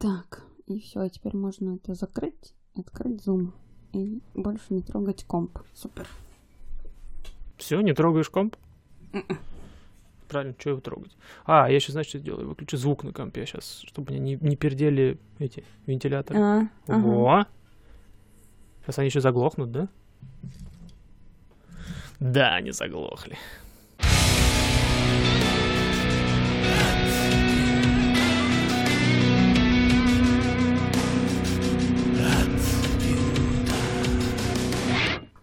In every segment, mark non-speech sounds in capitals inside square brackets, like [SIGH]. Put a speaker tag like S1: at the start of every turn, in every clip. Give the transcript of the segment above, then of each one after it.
S1: Так, и все, теперь можно это закрыть, открыть зум и больше не трогать комп. Супер.
S2: Все, не трогаешь комп?
S1: М-м.
S2: Правильно, что его трогать? А, я сейчас, знаешь, что сделаю? Выключу звук на компе сейчас, чтобы мне не, не пердели эти вентиляторы.
S1: А, ага.
S2: Во! Сейчас они еще заглохнут, да? Да, они заглохли.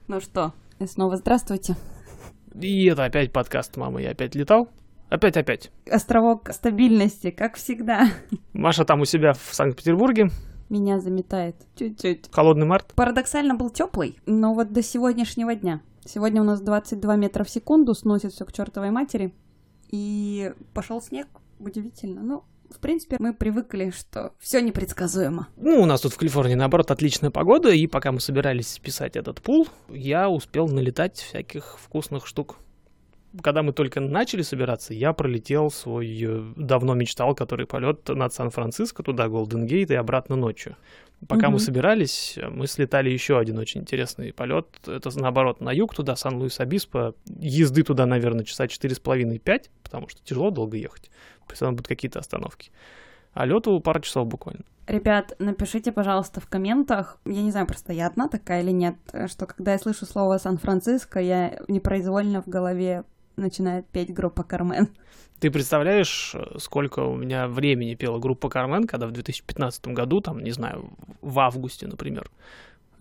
S1: Ну что, и снова здравствуйте.
S2: И это опять подкаст «Мама, я опять летал». Опять-опять.
S1: Островок стабильности, как всегда.
S2: Маша там у себя в Санкт-Петербурге.
S1: Меня заметает чуть-чуть.
S2: Холодный март.
S1: Парадоксально был теплый, но вот до сегодняшнего дня. Сегодня у нас 22 метра в секунду, сносит все к чертовой матери. И пошел снег. Удивительно. Ну, в принципе, мы привыкли, что все непредсказуемо.
S2: Ну, у нас тут в Калифорнии, наоборот, отличная погода, и пока мы собирались писать этот пул, я успел налетать всяких вкусных штук. Когда мы только начали собираться, я пролетел свой э, давно мечтал, который полет над Сан-Франциско, туда Голден Гейт и обратно ночью. Пока мы
S1: Мгм.
S2: собирались, мы слетали еще один очень интересный полет. Это наоборот на юг туда, Сан-Луис-Обиспо. Езды туда, наверное, часа четыре с половиной пять, потому что тяжело долго ехать. Постоянно будут какие-то остановки. А лету пару часов буквально.
S1: Ребят, напишите, пожалуйста, в комментах. Я не знаю, просто я одна такая или нет, что когда я слышу слово Сан-Франциско, я непроизвольно в голове начинает петь группа Кармен.
S2: Ты представляешь, сколько у меня времени пела группа Кармен, когда в 2015 году, там, не знаю, в августе, например,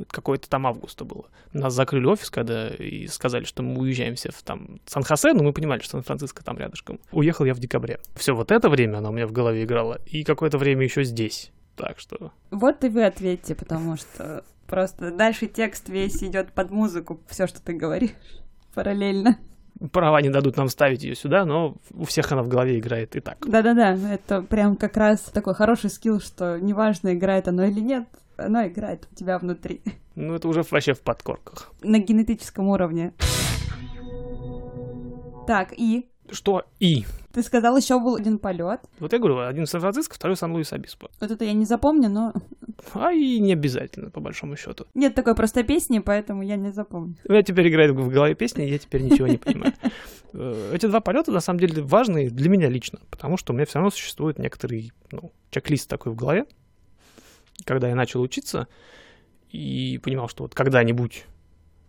S2: какой-то там августа было. Нас закрыли офис, когда и сказали, что мы уезжаем все в там Сан-Хосе, но мы понимали, что Сан-Франциско там рядышком. Уехал я в декабре. Все вот это время оно у меня в голове играло, и какое-то время еще здесь. Так что
S1: Вот и вы ответьте, потому что просто дальше текст весь идет под музыку, все, что ты говоришь параллельно.
S2: Права не дадут нам ставить ее сюда, но у всех она в голове играет и так.
S1: Да-да-да, это прям как раз такой хороший скилл, что неважно, играет оно или нет, оно играет у тебя внутри.
S2: Ну, это уже вообще в подкорках.
S1: На генетическом уровне. Так, и
S2: Что и?
S1: ты сказал, еще был один полет.
S2: Вот я говорю, один в Сан-Франциско, второй в Сан-Луис-Обиспо.
S1: Вот это я не запомню, но
S2: А и не обязательно, по большому счету.
S1: нет такой просто песни, поэтому я не запомню.
S2: У меня теперь играет в голове песня, и я теперь ничего не понимаю. [LAUGHS] Э, Эти два полета, на самом деле, важны для меня лично, потому что у меня все равно существует некоторый ну, чек-лист такой в голове. Когда я начал учиться и понимал, что вот когда-нибудь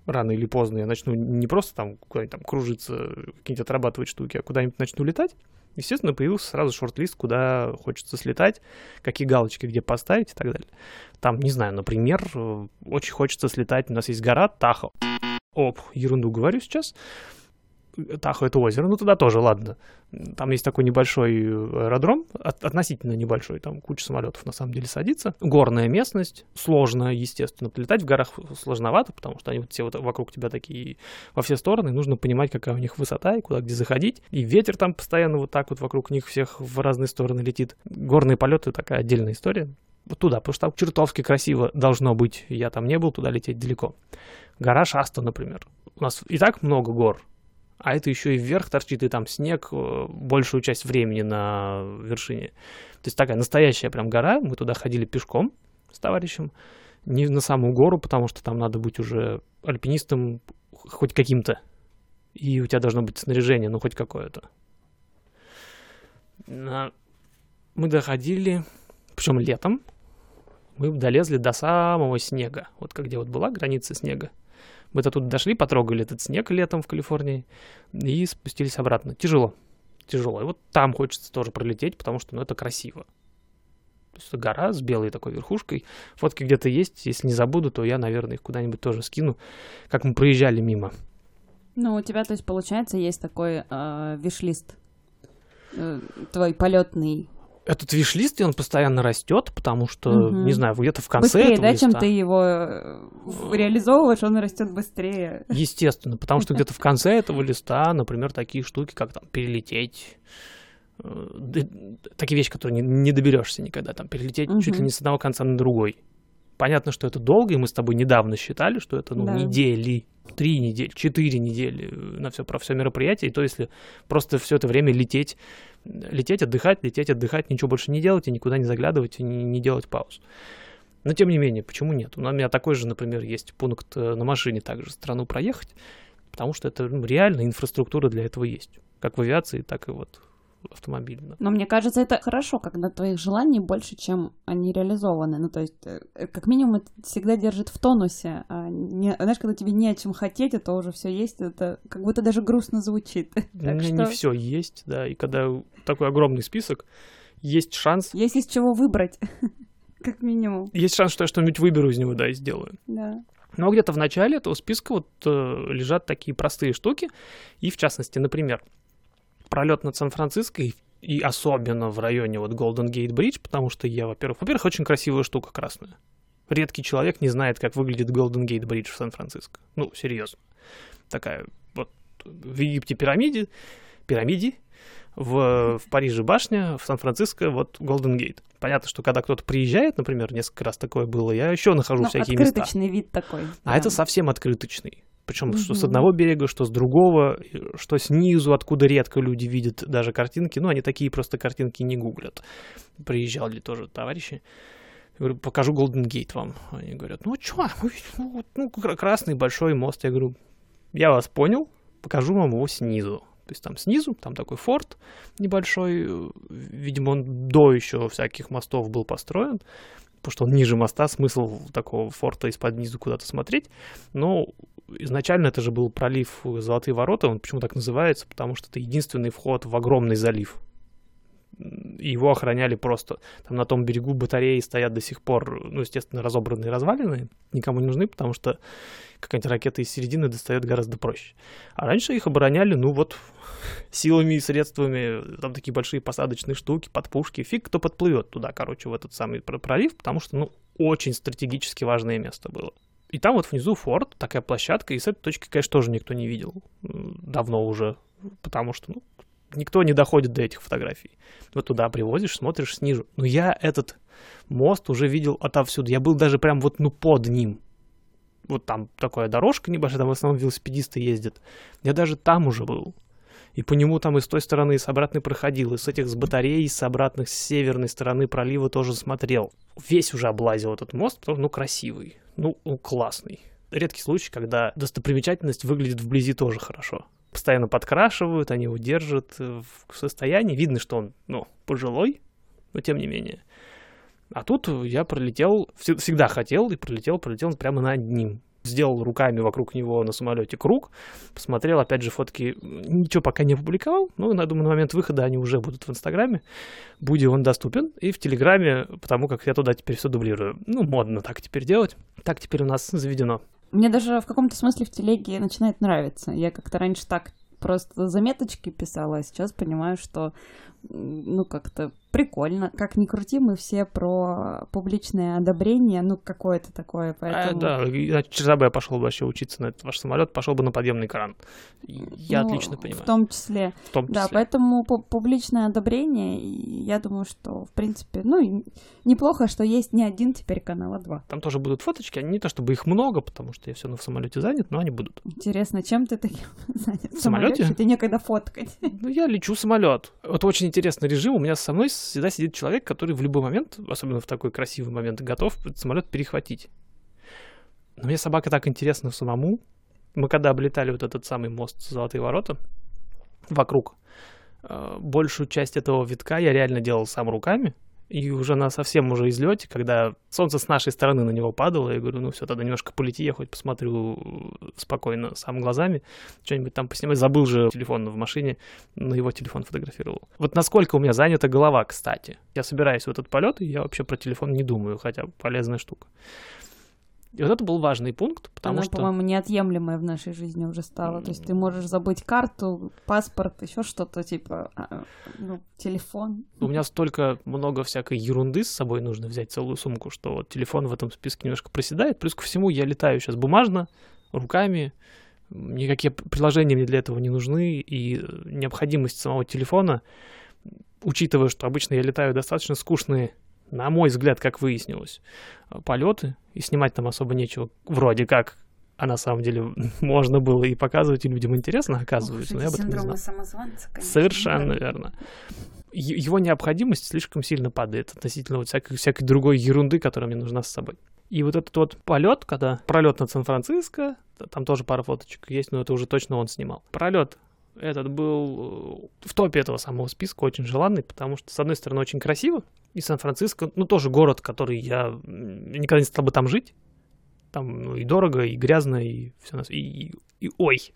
S2: рано или поздно я начну не просто там куда-нибудь там кружиться, какие-нибудь отрабатывать штуки, а куда-нибудь начну летать, естественно, появился сразу шорт-лист, куда хочется слетать, какие галочки где поставить и так далее. Там, не знаю, например, э, очень хочется слетать, у нас есть гора Тахо. Оп, ерунду говорю сейчас. Тахо это озеро, ну туда тоже, ладно. Там есть такой небольшой аэродром, от- относительно небольшой, там куча самолетов на самом деле садится. Горная местность, сложно, естественно. Летать в горах сложновато, потому что они вот все вот вокруг тебя такие во все стороны, нужно понимать, какая у них высота и куда где заходить. И ветер там постоянно вот так вот вокруг них всех в разные стороны летит. Горные полеты такая отдельная история. Вот туда, потому что там чертовски красиво должно быть. Я там не был, туда лететь далеко. Гора Шаста, например. У нас и так много гор, а это еще и вверх торчит, и там снег э, большую часть времени на вершине. То есть такая настоящая прям гора. Мы туда ходили пешком с товарищем. Не на саму гору, потому что там надо быть уже альпинистом хоть каким-то. И у тебя должно быть снаряжение, ну хоть какое-то. Мы доходили, причем летом, мы долезли до самого снега. Вот как где вот была граница снега. Мы до тут дошли, потрогали этот снег летом в Калифорнии и спустились обратно. Тяжело. Тяжело. И вот там хочется тоже пролететь, потому что ну, это красиво. То есть это гора с белой такой верхушкой. Фотки где-то есть. Если не забуду, то я, наверное, их куда-нибудь тоже скину, как мы проезжали мимо.
S1: Ну, у тебя, то есть, получается, есть такой э, виш-лист э, твой полетный.
S2: Этот виш-лист, он постоянно растет, потому что,
S1: Мгм.
S2: не знаю, где-то в конце
S1: Быстрее,
S2: этого
S1: да, чем
S2: листа-
S1: ты его э, реализовываешь, он растет быстрее.
S2: Естественно, потому что где-то в конце этого листа, например, такие штуки, как там перелететь, э, такие вещи, которые не, не доберешься никогда, там перелететь чуть ли не с одного конца на другой. Понятно, что это долго, и мы с тобой недавно считали, что это ну,
S1: Да.
S2: недели, три недели, четыре недели э, на все про все мероприятие. И то, если просто все это время лететь, лететь, отдыхать, лететь, отдыхать, ничего больше не делать и никуда не заглядывать и не, не делать пауз. Но тем не менее, почему нет? У меня такой же, например, есть пункт э, на машине также страну проехать, потому что это ну, реально инфраструктура для этого есть. Как в авиации, так и вот автомобильно.
S1: Но мне кажется, это хорошо, когда твоих желаний больше, чем они реализованы. Ну, то есть, э, как минимум, это всегда держит в тонусе. А не, знаешь, когда тебе не о чем хотеть, это уже все есть, это как будто даже грустно звучит. [LAUGHS]
S2: У меня
S1: что
S2: не все есть, да, и когда такой огромный список, есть шанс,
S1: есть из чего выбрать, [LAUGHS] как минимум.
S2: есть шанс, что я что-нибудь выберу из него, да, и сделаю.
S1: Да.
S2: Но где-то в начале этого списка вот э, лежат такие простые штуки, и в частности, например, пролет над Сан-Франциско и, и особенно в районе вот Golden Gate Bridge, потому что я, во-первых, во-первых, очень красивая штука красная. Редкий человек не знает, как выглядит Golden Gate Bridge в Сан-Франциско. Ну, серьезно. Такая вот в Египте пирамиде, пирамиде, в, в Париже башня, в Сан-Франциско вот Golden Gate. Понятно, что когда кто-то приезжает, например, несколько раз такое было, я еще нахожу
S1: Ну,
S2: всякие места.
S1: открыточный вид такой.
S2: А
S1: да.
S2: это совсем открыточный. Причем что с одного берега, что с другого, что снизу, откуда редко люди видят даже картинки. Ну, они такие просто картинки не гуглят. Приезжали тоже товарищи. Я говорю, покажу Голден Гейт вам. Они говорят, ну чё, ну, ну, ну, кра- красный большой мост. Я говорю, я вас понял, покажу вам его снизу. То есть там снизу, там такой форт небольшой, видимо, он до еще всяких мостов был построен, потому что он ниже моста, смысл такого форта из-под низу куда-то смотреть. Но изначально это же был пролив Золотые ворота, он почему так называется, потому что это единственный вход в огромный залив. Его охраняли просто. Там на том берегу батареи стоят до сих пор, ну, естественно, разобранные развалины, никому не нужны, потому что какая-нибудь ракета из середины достает гораздо проще. А раньше их обороняли, ну вот, [LAUGHS] силами и средствами, там такие большие посадочные штуки, подпушки, фиг кто подплывет туда, короче, в этот самый пр- пролив, потому что, ну, очень стратегически важное место было. И там вот внизу форт, такая площадка, и с этой точки, конечно, тоже никто не видел. Давно уже, потому что, ну, никто не доходит до этих фотографий. Вот туда привозишь, смотришь снизу. Но я этот мост уже видел отовсюду. Я был даже прям вот, ну, под ним. Вот там такая дорожка небольшая, там в основном велосипедисты ездят. Я даже там уже был. И по нему там и с той стороны, и с обратной проходил, и с этих с батарей, и с обратных, с северной стороны пролива тоже смотрел. Весь уже облазил этот мост, потому что, ну, красивый, ну, классный. Редкий случай, когда достопримечательность выглядит вблизи тоже хорошо. Постоянно подкрашивают, они его держат э, в состоянии. Видно, что он, ну, пожилой, но тем не менее. А тут я пролетел, вс- всегда хотел, и пролетел, пролетел прямо над ним. Сделал руками вокруг него на самолете круг, посмотрел, опять же, фотки, ничего пока не опубликовал, но, я думаю, на момент выхода они уже будут в Инстаграме. Будет он доступен, и в Телеграме, потому как я туда теперь все дублирую. Ну, модно так теперь делать. Так теперь у нас заведено.
S1: Мне даже в каком-то смысле в телеге начинает нравиться. Я как-то раньше так просто заметочки писала, а сейчас понимаю, что ну как-то прикольно. Как ни крути, мы все про публичное одобрение, ну какое-то такое,
S2: А,
S1: поэтому...
S2: да, иначе вчера бы я пошел вообще учиться на этот ваш самолет, пошел бы на подъемный кран. Я
S1: Ну,
S2: отлично понимаю.
S1: В том числе.
S2: В том
S1: Да,
S2: числе.
S1: поэтому пу- публичное одобрение, я думаю, что, в принципе, ну, неплохо, что есть не один теперь канал, а два.
S2: Там тоже будут фоточки, они не то чтобы их много, потому что я все равно в самолете занят, но они будут.
S1: Интересно, чем ты таким [LAUGHS] занят? В
S2: самолете?
S1: Тебе некогда фоткать.
S2: Ну, я лечу самолет. Вот очень интересный режим. У меня со мной всегда сидит человек, который в любой момент, особенно в такой красивый момент, готов самолет перехватить. Но мне собака так интересна самому. Мы когда облетали вот этот самый мост Золотые ворота вокруг, э, большую часть этого витка я реально делал сам руками. И уже на совсем уже излете, когда солнце с нашей стороны на него падало, я говорю, ну все, тогда немножко полети, я хоть посмотрю э, спокойно сам глазами, что-нибудь там поснимать. Забыл же телефон в машине, на его телефон фотографировал. Вот насколько у меня занята голова, кстати. Я собираюсь в этот полет, и я вообще про телефон не думаю, хотя полезная штука. И вот это был важный пункт, потому
S1: Она,
S2: что...
S1: по-моему, неотъемлемая в нашей жизни уже стала. То есть ты можешь забыть карту, паспорт, еще что-то, типа, а, ну, телефон.
S2: У меня столько много всякой ерунды с собой нужно взять целую сумку, что вот телефон в этом списке немножко проседает. Плюс ко всему я летаю сейчас бумажно, руками. Никакие приложения мне для этого не нужны. И необходимость самого телефона, учитывая, что обычно я летаю достаточно скучные на мой взгляд, как выяснилось, полеты, и снимать там особо нечего, вроде как, а на самом деле [LAUGHS] можно было и показывать, и людям интересно, оказывается,
S1: Ох,
S2: но я об этом не знал.
S1: самозванца, конечно.
S2: Совершенно
S1: да.
S2: верно. Его необходимость слишком сильно падает относительно вот всякой, всякой другой ерунды, которая мне нужна с собой. И вот этот вот полет, когда пролет над Сан-Франциско, там тоже пара фоточек есть, но это уже точно он снимал. Пролет этот был э, в топе этого самого списка очень желанный, потому что, с одной стороны, очень красиво, и Сан-Франциско, ну, тоже город, который я никогда не стал бы там жить. Там ну, и дорого, и грязно, и все и, и, и ой.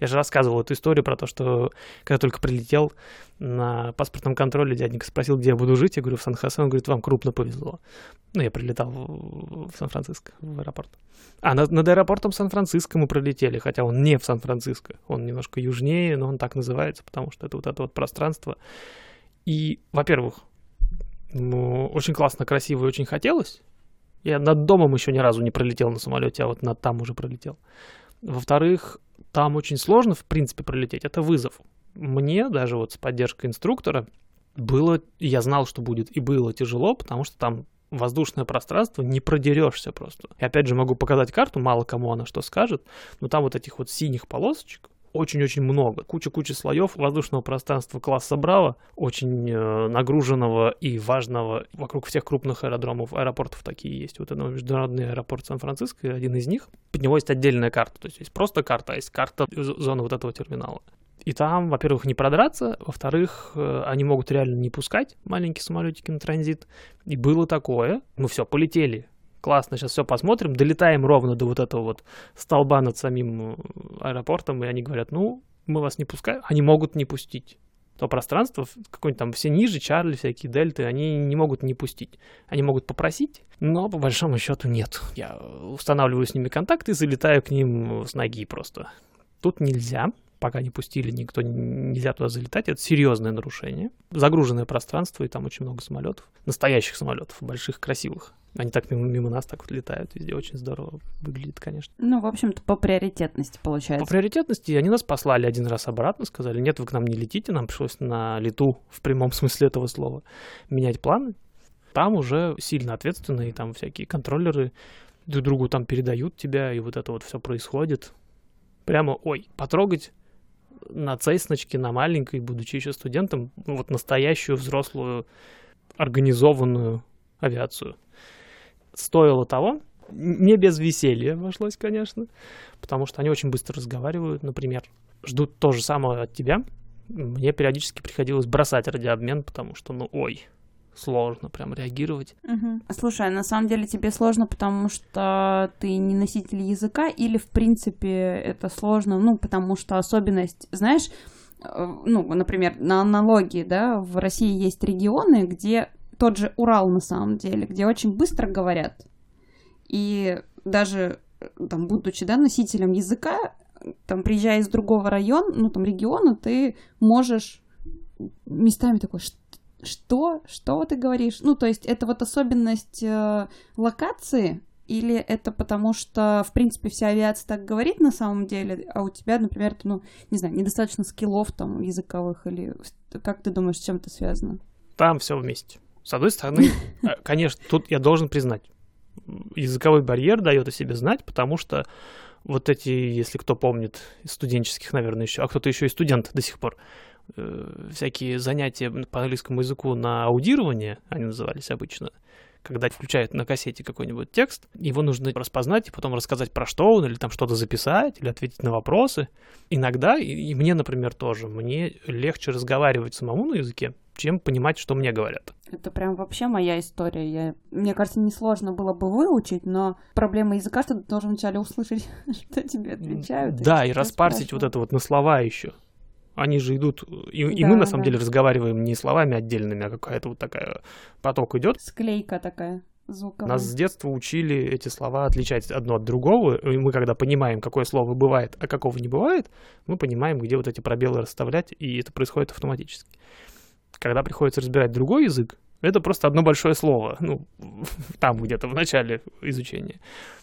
S2: Я же рассказывал эту историю про то, что когда только прилетел на паспортном контроле, дяденька спросил, где я буду жить. Я говорю, в Сан-Хосе. Он говорит, вам крупно повезло. Ну, я прилетал в в Сан-Франциско, в аэропорт. А над, над аэропортом Сан-Франциско мы пролетели, хотя он не в Сан-Франциско. Он немножко южнее, но он так называется, потому что это вот это вот пространство. И, во-первых, ну, очень классно, красиво и очень хотелось. Я над домом еще ни разу не пролетел на самолете, а вот над там уже пролетел. Во-вторых, там очень сложно, в принципе, пролететь. Это вызов. Мне даже вот с поддержкой инструктора было, я знал, что будет, и было тяжело, потому что там воздушное пространство, не продерешься просто. И опять же могу показать карту, мало кому она что скажет, но там вот этих вот синих полосочек очень-очень много. Куча-куча слоев воздушного пространства класса Браво, очень э, нагруженного и важного. Вокруг всех крупных аэродромов, аэропортов такие есть. Вот это международный аэропорт Сан-Франциско, один из них. Под него есть отдельная карта. То есть есть просто карта, а есть карта зоны вот этого терминала. И там, во-первых, не продраться, во-вторых, э, они могут реально не пускать маленькие самолетики на транзит. И было такое. Ну все, полетели. Классно, сейчас все посмотрим. Долетаем ровно до вот этого вот столба над самим э, аэропортом, и они говорят, ну, мы вас не пускаем. Они могут не пустить. То пространство, какое-нибудь там все ниже, Чарли, всякие дельты, они не могут не пустить. Они могут попросить, но по большому счету нет. Я устанавливаю с ними контакты залетаю к ним с ноги просто. Тут нельзя, пока не пустили, никто не- нельзя туда залетать. Это серьезное нарушение. Загруженное пространство, и там очень много самолетов. Настоящих самолетов, больших, красивых. Они так мимо, мимо нас так вот летают везде. Очень здорово выглядит, конечно.
S1: Ну, в общем-то, по приоритетности
S2: По
S1: получается.
S2: приоритетности они нас послали один раз обратно, сказали, нет, вы к нам не летите, нам пришлось на лету, в прямом смысле этого слова, менять планы. Там уже сильно ответственные, там всякие контроллеры друг другу там передают тебя, и вот это вот все происходит. Прямо, ой, потрогать на цейсночке, на маленькой, будучи еще студентом, ну, вот настоящую взрослую организованную авиацию. Стоило того, не без веселья обошлось, конечно, потому что они очень быстро разговаривают, например, ждут то же самое от тебя. Мне периодически приходилось бросать радиообмен, потому что, ну, ой, сложно прям реагировать.
S1: Мгм. Слушай, а на самом деле тебе сложно, потому что ты не носитель языка, или в принципе это сложно, ну, потому что особенность, знаешь, э, ну, например, на аналогии, да, в России есть регионы, где тот же Урал на самом деле, где очень быстро говорят, и даже э, там, будучи, да, носителем языка, там, приезжая из другого района, ну, там, региона, ты можешь местами такой, «Ш- что? Что ты говоришь? Ну, то есть это вот особенность э, локации, или это потому что, в принципе, вся авиация так говорит на самом деле, а у тебя, например, ты, ну, не знаю, недостаточно скиллов там языковых, или как ты думаешь, с чем это связано?
S2: Там все вместе. С одной стороны, [LAUGHS] э, конечно, тут я должен признать, языковой барьер дает о себе знать, потому что вот эти, если кто помнит, студенческих, наверное, еще, а кто-то еще и студент до сих пор, э, всякие занятия по английскому языку на аудирование, они назывались обычно, когда включают на кассете какой-нибудь текст, его нужно распознать и потом рассказать про что он, или там что-то записать, или ответить на вопросы. Иногда, и, и мне, например, тоже, мне легче разговаривать самому на языке, чем понимать, что мне говорят.
S1: Это прям вообще моя история. Я... Мне кажется, несложно было бы выучить, но проблема языка, что ты должен вначале услышать, [LAUGHS] что тебе отвечают.
S2: Да, и
S1: что
S2: распарсить вот
S1: спрашивают.
S2: это вот на слова еще. Они же идут, и, и
S1: Да,
S2: мы на самом
S1: да.
S2: деле разговариваем не словами отдельными, а какая-то вот такая поток идет.
S1: Склейка такая звуковая.
S2: Нас с детства учили эти слова отличать одно от другого, и мы когда понимаем, какое слово бывает, а какого не бывает, мы понимаем, где вот эти пробелы расставлять, и это происходит автоматически. Когда приходится разбирать другой язык, это просто одно большое слово, ну, [LAUGHS] там где-то в начале изучения.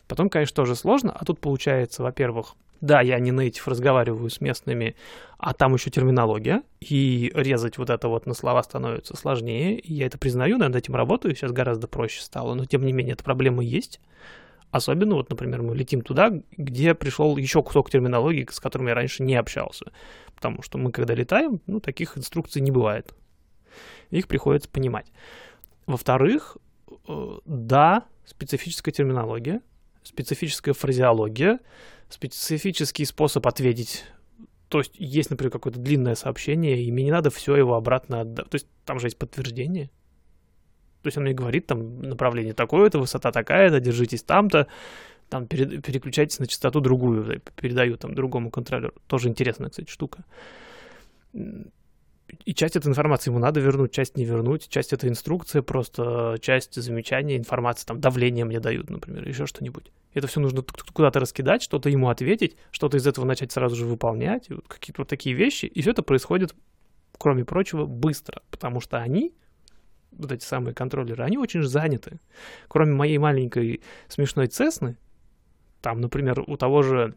S2: Потом, конечно, тоже сложно, а тут получается, во-первых, Да, я не нейтив разговариваю с местными, а там еще терминология, и резать вот это вот на слова становится сложнее. Я это признаю, над этим работаю, сейчас гораздо проще стало, но тем не менее эта проблема есть. Особенно, вот, например, мы летим туда, где пришел еще кусок терминологии, с которым я раньше не общался. Потому что мы, когда летаем, ну, таких инструкций не бывает. Их приходится понимать. Во-вторых, э, да, специфическая терминология, специфическая фразеология, специфический способ ответить. То есть есть, например, какое-то длинное сообщение, и мне не надо все его обратно отдать. То есть там же есть подтверждение. То есть он мне говорит, там, направление такое-то, высота такая-то, держитесь там-то, там пере, переключайтесь на частоту другую, передаю там другому контролеру. Тоже интересная, кстати, штука и часть этой информации ему надо вернуть, часть не вернуть, часть это инструкция, просто часть замечания, информация, там давление мне дают, например, еще что-нибудь. Это все нужно куда-то раскидать, что-то ему ответить, что-то из этого начать сразу же выполнять, вот какие-то вот такие вещи. И все это происходит, кроме прочего, быстро, потому что они, вот эти самые контроллеры, они очень заняты. Кроме моей маленькой смешной Цесны, там, например, у того же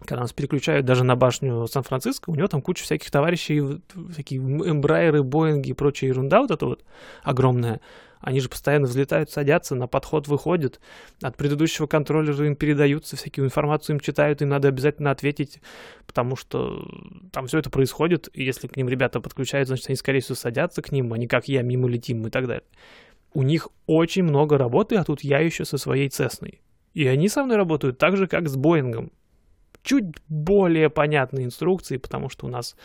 S2: когда нас переключают даже на башню Сан-Франциско, у него там куча всяких товарищей, всякие эмбрайеры, боинги и прочая ерунда вот эта вот огромная. Они же постоянно взлетают, садятся, на подход выходят. От предыдущего контроллера им передаются, всякую информацию им читают, им надо обязательно ответить, потому что там все это происходит, и если к ним ребята подключаются, значит, они, скорее всего, садятся к ним, а не как я, мимо летим и так далее. У них очень много работы, а тут я еще со своей Цесной. И они со мной работают так же, как с Боингом чуть более понятные инструкции, потому что у нас,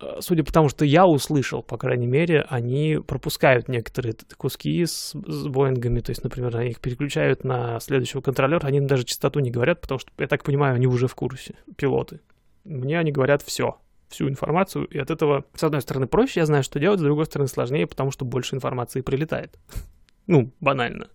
S2: э, судя по тому, что я услышал, по крайней мере, они пропускают некоторые куски с, с Боингами, то есть, например, они их переключают на следующего контролера, они даже частоту не говорят, потому что, я так понимаю, они уже в курсе, пилоты. Мне они говорят все, всю информацию, и от этого, с одной стороны, проще, я знаю, что делать, с другой стороны, сложнее, потому что больше информации прилетает. [LAUGHS] Ну, банально.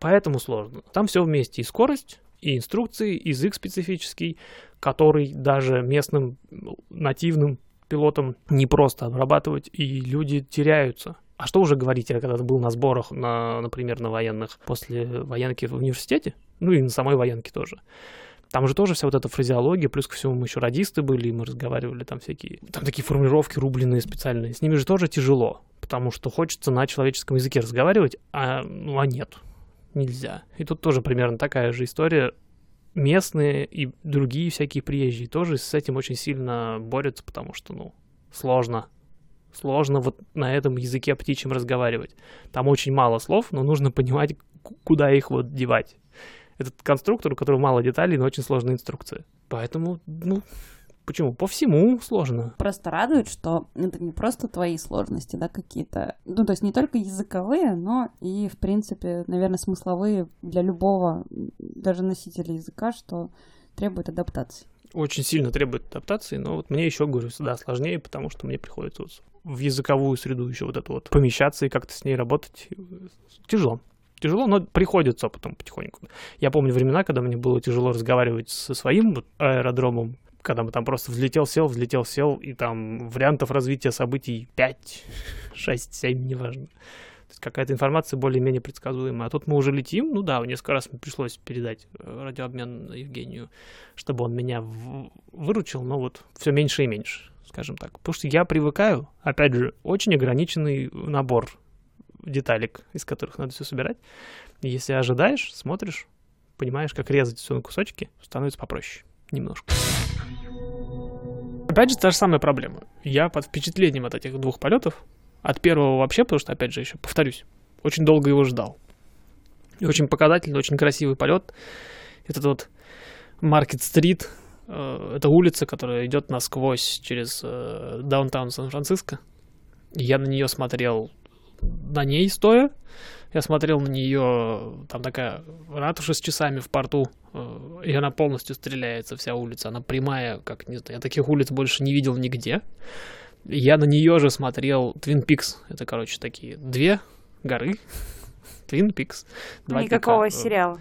S2: Поэтому сложно. Там все вместе. И скорость, и инструкции, язык специфический, который даже местным ну, нативным пилотам не просто обрабатывать, и люди теряются. А что уже говорить, я когда был на сборах, на, например, на военных, после военки в университете, ну и на самой военке тоже. Там же тоже вся вот эта фразеология, плюс ко всему мы еще радисты были, и мы разговаривали там всякие, там такие формулировки рубленые специальные. С ними же тоже тяжело, потому что хочется на человеческом языке разговаривать, а, ну, а нет нельзя. И тут тоже примерно такая же история. Местные и другие всякие приезжие тоже с этим очень сильно борются, потому что, ну, сложно. Сложно вот на этом языке птичьем разговаривать. Там очень мало слов, но нужно понимать, куда их вот девать. Этот конструктор, у которого мало деталей, но очень сложная инструкция. Поэтому, ну, Почему? По всему сложно.
S3: Просто радует, что это не просто твои сложности, да, какие-то. Ну, то есть не только языковые, но и, в принципе, наверное, смысловые для любого, даже носителя языка, что требует адаптации.
S2: Очень сильно требует адаптации, но вот мне еще, говорю, да, сложнее, потому что мне приходится вот в языковую среду еще вот это вот помещаться и как-то с ней работать. Тяжело тяжело, но приходит с опытом потихоньку. Я помню времена, когда мне было тяжело разговаривать со своим аэродромом, когда мы там просто взлетел, сел, взлетел, сел, и там вариантов развития событий 5, 6, 7, неважно. То есть какая-то информация более-менее предсказуемая. А тут мы уже летим, ну да, несколько раз мне пришлось передать э, радиообмен Евгению, чтобы он меня выручил, но вот все меньше и меньше, скажем так. Потому что я привыкаю, опять же, очень ограниченный набор деталек, из которых надо все собирать. И если ожидаешь, смотришь, понимаешь, как резать все на кусочки, становится попроще немножко. Опять же, та же самая проблема. Я под впечатлением от этих двух полетов, от первого вообще, потому что, опять же, еще повторюсь, очень долго его ждал. И очень показательный, очень красивый полет. Этот вот Маркет-стрит, э, это улица, которая идет насквозь через э, даунтаун Сан-Франциско. Я на нее смотрел на ней стоя, я смотрел на нее, там такая ратуша с часами в порту, э, и она полностью стреляется, вся улица. Она прямая, как, не знаю, я таких улиц больше не видел нигде. Я на нее же смотрел Twin Peaks. Это, короче, такие две горы. [LAUGHS] Twin Peaks.
S3: Никакого сериала.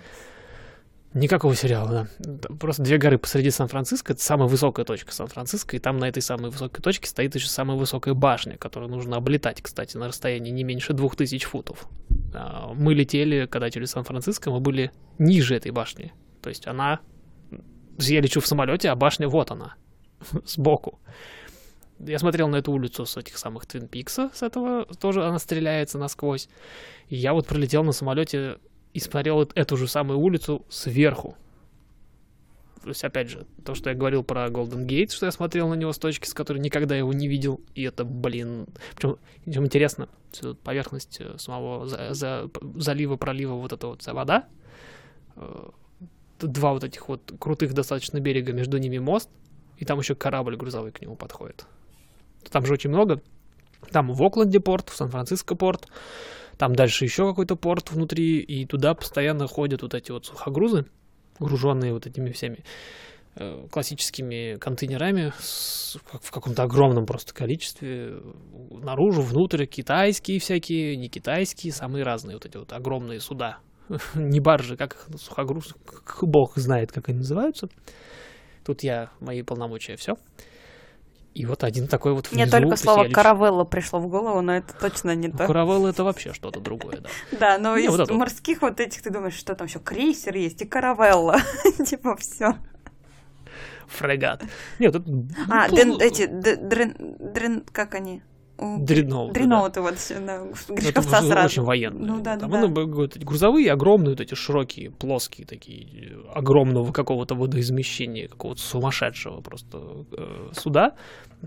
S2: Никакого сериала, да. Просто две горы посреди Сан-Франциско. Это самая высокая точка Сан-Франциско. И там на этой самой высокой точке стоит еще самая высокая башня, которую нужно облетать, кстати, на расстоянии не меньше двух тысяч футов. А, мы летели, когда через Сан-Франциско, мы были ниже этой башни. То есть она Я лечу в самолете, а башня вот она, [LAUGHS] сбоку. Я смотрел на эту улицу с этих самых Твин Пикса, с этого тоже она стреляется насквозь. И я вот пролетел на самолете и смотрел эту же самую улицу сверху. То есть, опять же, то, что я говорил про Golden Gate, что я смотрел на него с точки, с которой никогда его не видел, и это, блин... Причем, причем интересно, поверхность э, самого за, за, залива, пролива, вот эта вот вся вода, э, два вот этих вот крутых достаточно берега, между ними мост, и там еще корабль грузовой к нему подходит. Там же очень много. Там в Окленде порт, в Сан-Франциско порт, там дальше еще какой-то порт внутри, и туда постоянно ходят вот эти вот сухогрузы, груженные вот этими всеми э, классическими контейнерами в каком-то огромном просто количестве наружу, внутрь, китайские всякие, не китайские, самые разные вот эти вот огромные суда. [LAUGHS] не баржи, как сухогруз, бог знает, как они называются. Тут я, мои полномочия, все. И вот один такой вот
S3: внизу. Мне только слово каравелла пришло в голову, но это точно не то.
S2: Каравелла это вообще что-то другое, да. [LAUGHS]
S3: Да, но из морских вот этих ты думаешь, что там еще крейсер есть и каравелла. [LAUGHS] Типа все.
S2: Фрегат. Нет, это...
S3: А, эти, дрен, как они?
S2: Дредноуты.
S3: Дредноуты, да. вот, да, Гришковца
S2: ну, сразу. Очень военные. Ну, да, да, да. Вот, грузовые, огромные, вот эти широкие, плоские такие, огромного какого-то водоизмещения, какого-то сумасшедшего просто э, суда,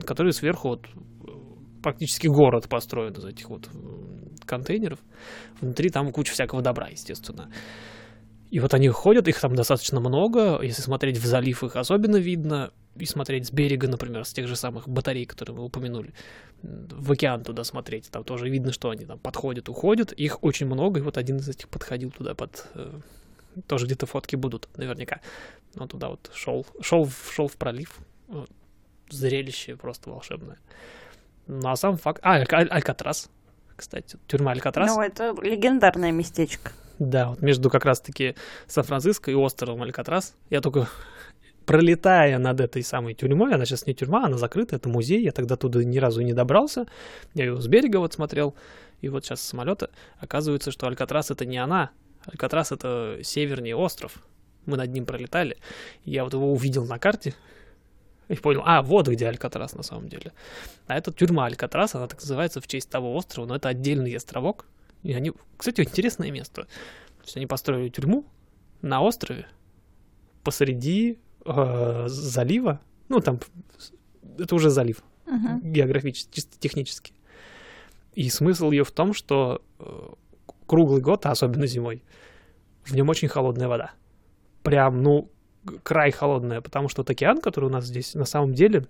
S2: которые сверху вот практически город построен из этих вот контейнеров. Внутри там куча всякого добра, естественно. И вот они ходят, их там достаточно много. Если смотреть в залив, их особенно видно. И смотреть с берега, например, с тех же самых батарей, которые мы упомянули. В океан туда смотреть. Там тоже видно, что они там подходят, уходят. Их очень много. И вот один из этих подходил туда под... Э, тоже где-то фотки будут, наверняка. Он туда вот шел, шел, шел в пролив. Вот. Зрелище просто волшебное. Ну а сам факт... А, Аль- Алькатрас, кстати. Тюрьма Алькатрас.
S3: Ну, это легендарное местечко.
S2: Да, вот между как раз-таки Сан-Франциско и островом Алькатрас. Я только пролетая над этой самой тюрьмой, она сейчас не тюрьма, она закрыта, это музей, я тогда туда ни разу не добрался, я его с берега вот смотрел, и вот сейчас с самолета оказывается, что Алькатрас это не она, Алькатрас это северный остров, мы над ним пролетали, я вот его увидел на карте, и понял, а, вот где Алькатрас на самом деле. А это тюрьма Алькатрас, она так называется в честь того острова, но это отдельный островок, и они, кстати, интересное место. То есть они построили тюрьму на острове посреди э, залива. Ну, там это уже залив uh-huh. географически, чисто технически. И смысл ее в том, что э, круглый год, а особенно зимой, в нем очень холодная вода. Прям, ну, край холодная, потому что вот океан, который у нас здесь на самом деле